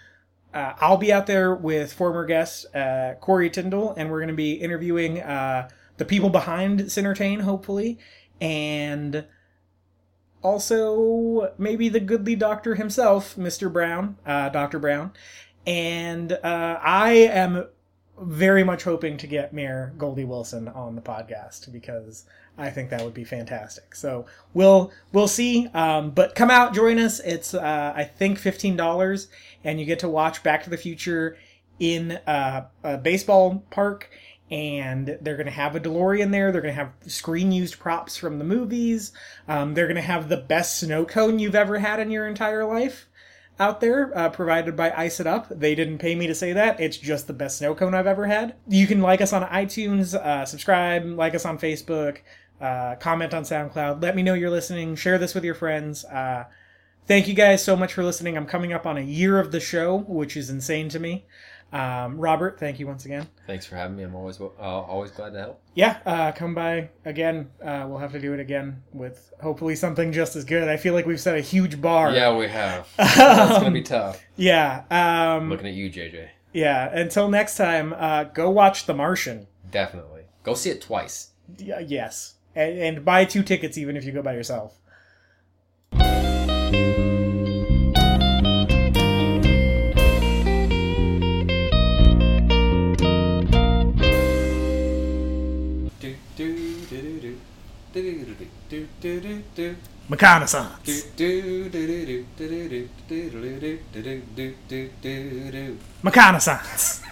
uh, I'll be out there with former guest uh, Corey Tyndall, and we're going to be interviewing uh, the people behind Cinertain, hopefully, and also maybe the goodly doctor himself, Mr. Brown, uh, Dr. Brown. And uh, I am very much hoping to get Mayor Goldie Wilson on the podcast because I think that would be fantastic. So we'll we'll see. Um, but come out, join us. It's uh, I think fifteen dollars, and you get to watch Back to the Future in uh, a baseball park. And they're going to have a DeLorean there. They're going to have screen used props from the movies. Um, they're going to have the best snow cone you've ever had in your entire life out there, uh, provided by Ice It Up. They didn't pay me to say that. It's just the best snow cone I've ever had. You can like us on iTunes, uh, subscribe, like us on Facebook, uh, comment on SoundCloud. Let me know you're listening. Share this with your friends. Uh, thank you guys so much for listening. I'm coming up on a year of the show, which is insane to me. Um, Robert, thank you once again. Thanks for having me. I'm always uh, always glad to help. Yeah, uh, come by again. Uh, we'll have to do it again with hopefully something just as good. I feel like we've set a huge bar. Yeah, we have. <laughs> it's gonna be tough. Yeah. Um, Looking at you, JJ. Yeah, until next time, uh, go watch The Martian. Definitely. Go see it twice. Y- yes and, and buy two tickets even if you go by yourself. Reconnaissance. Reconnaissance.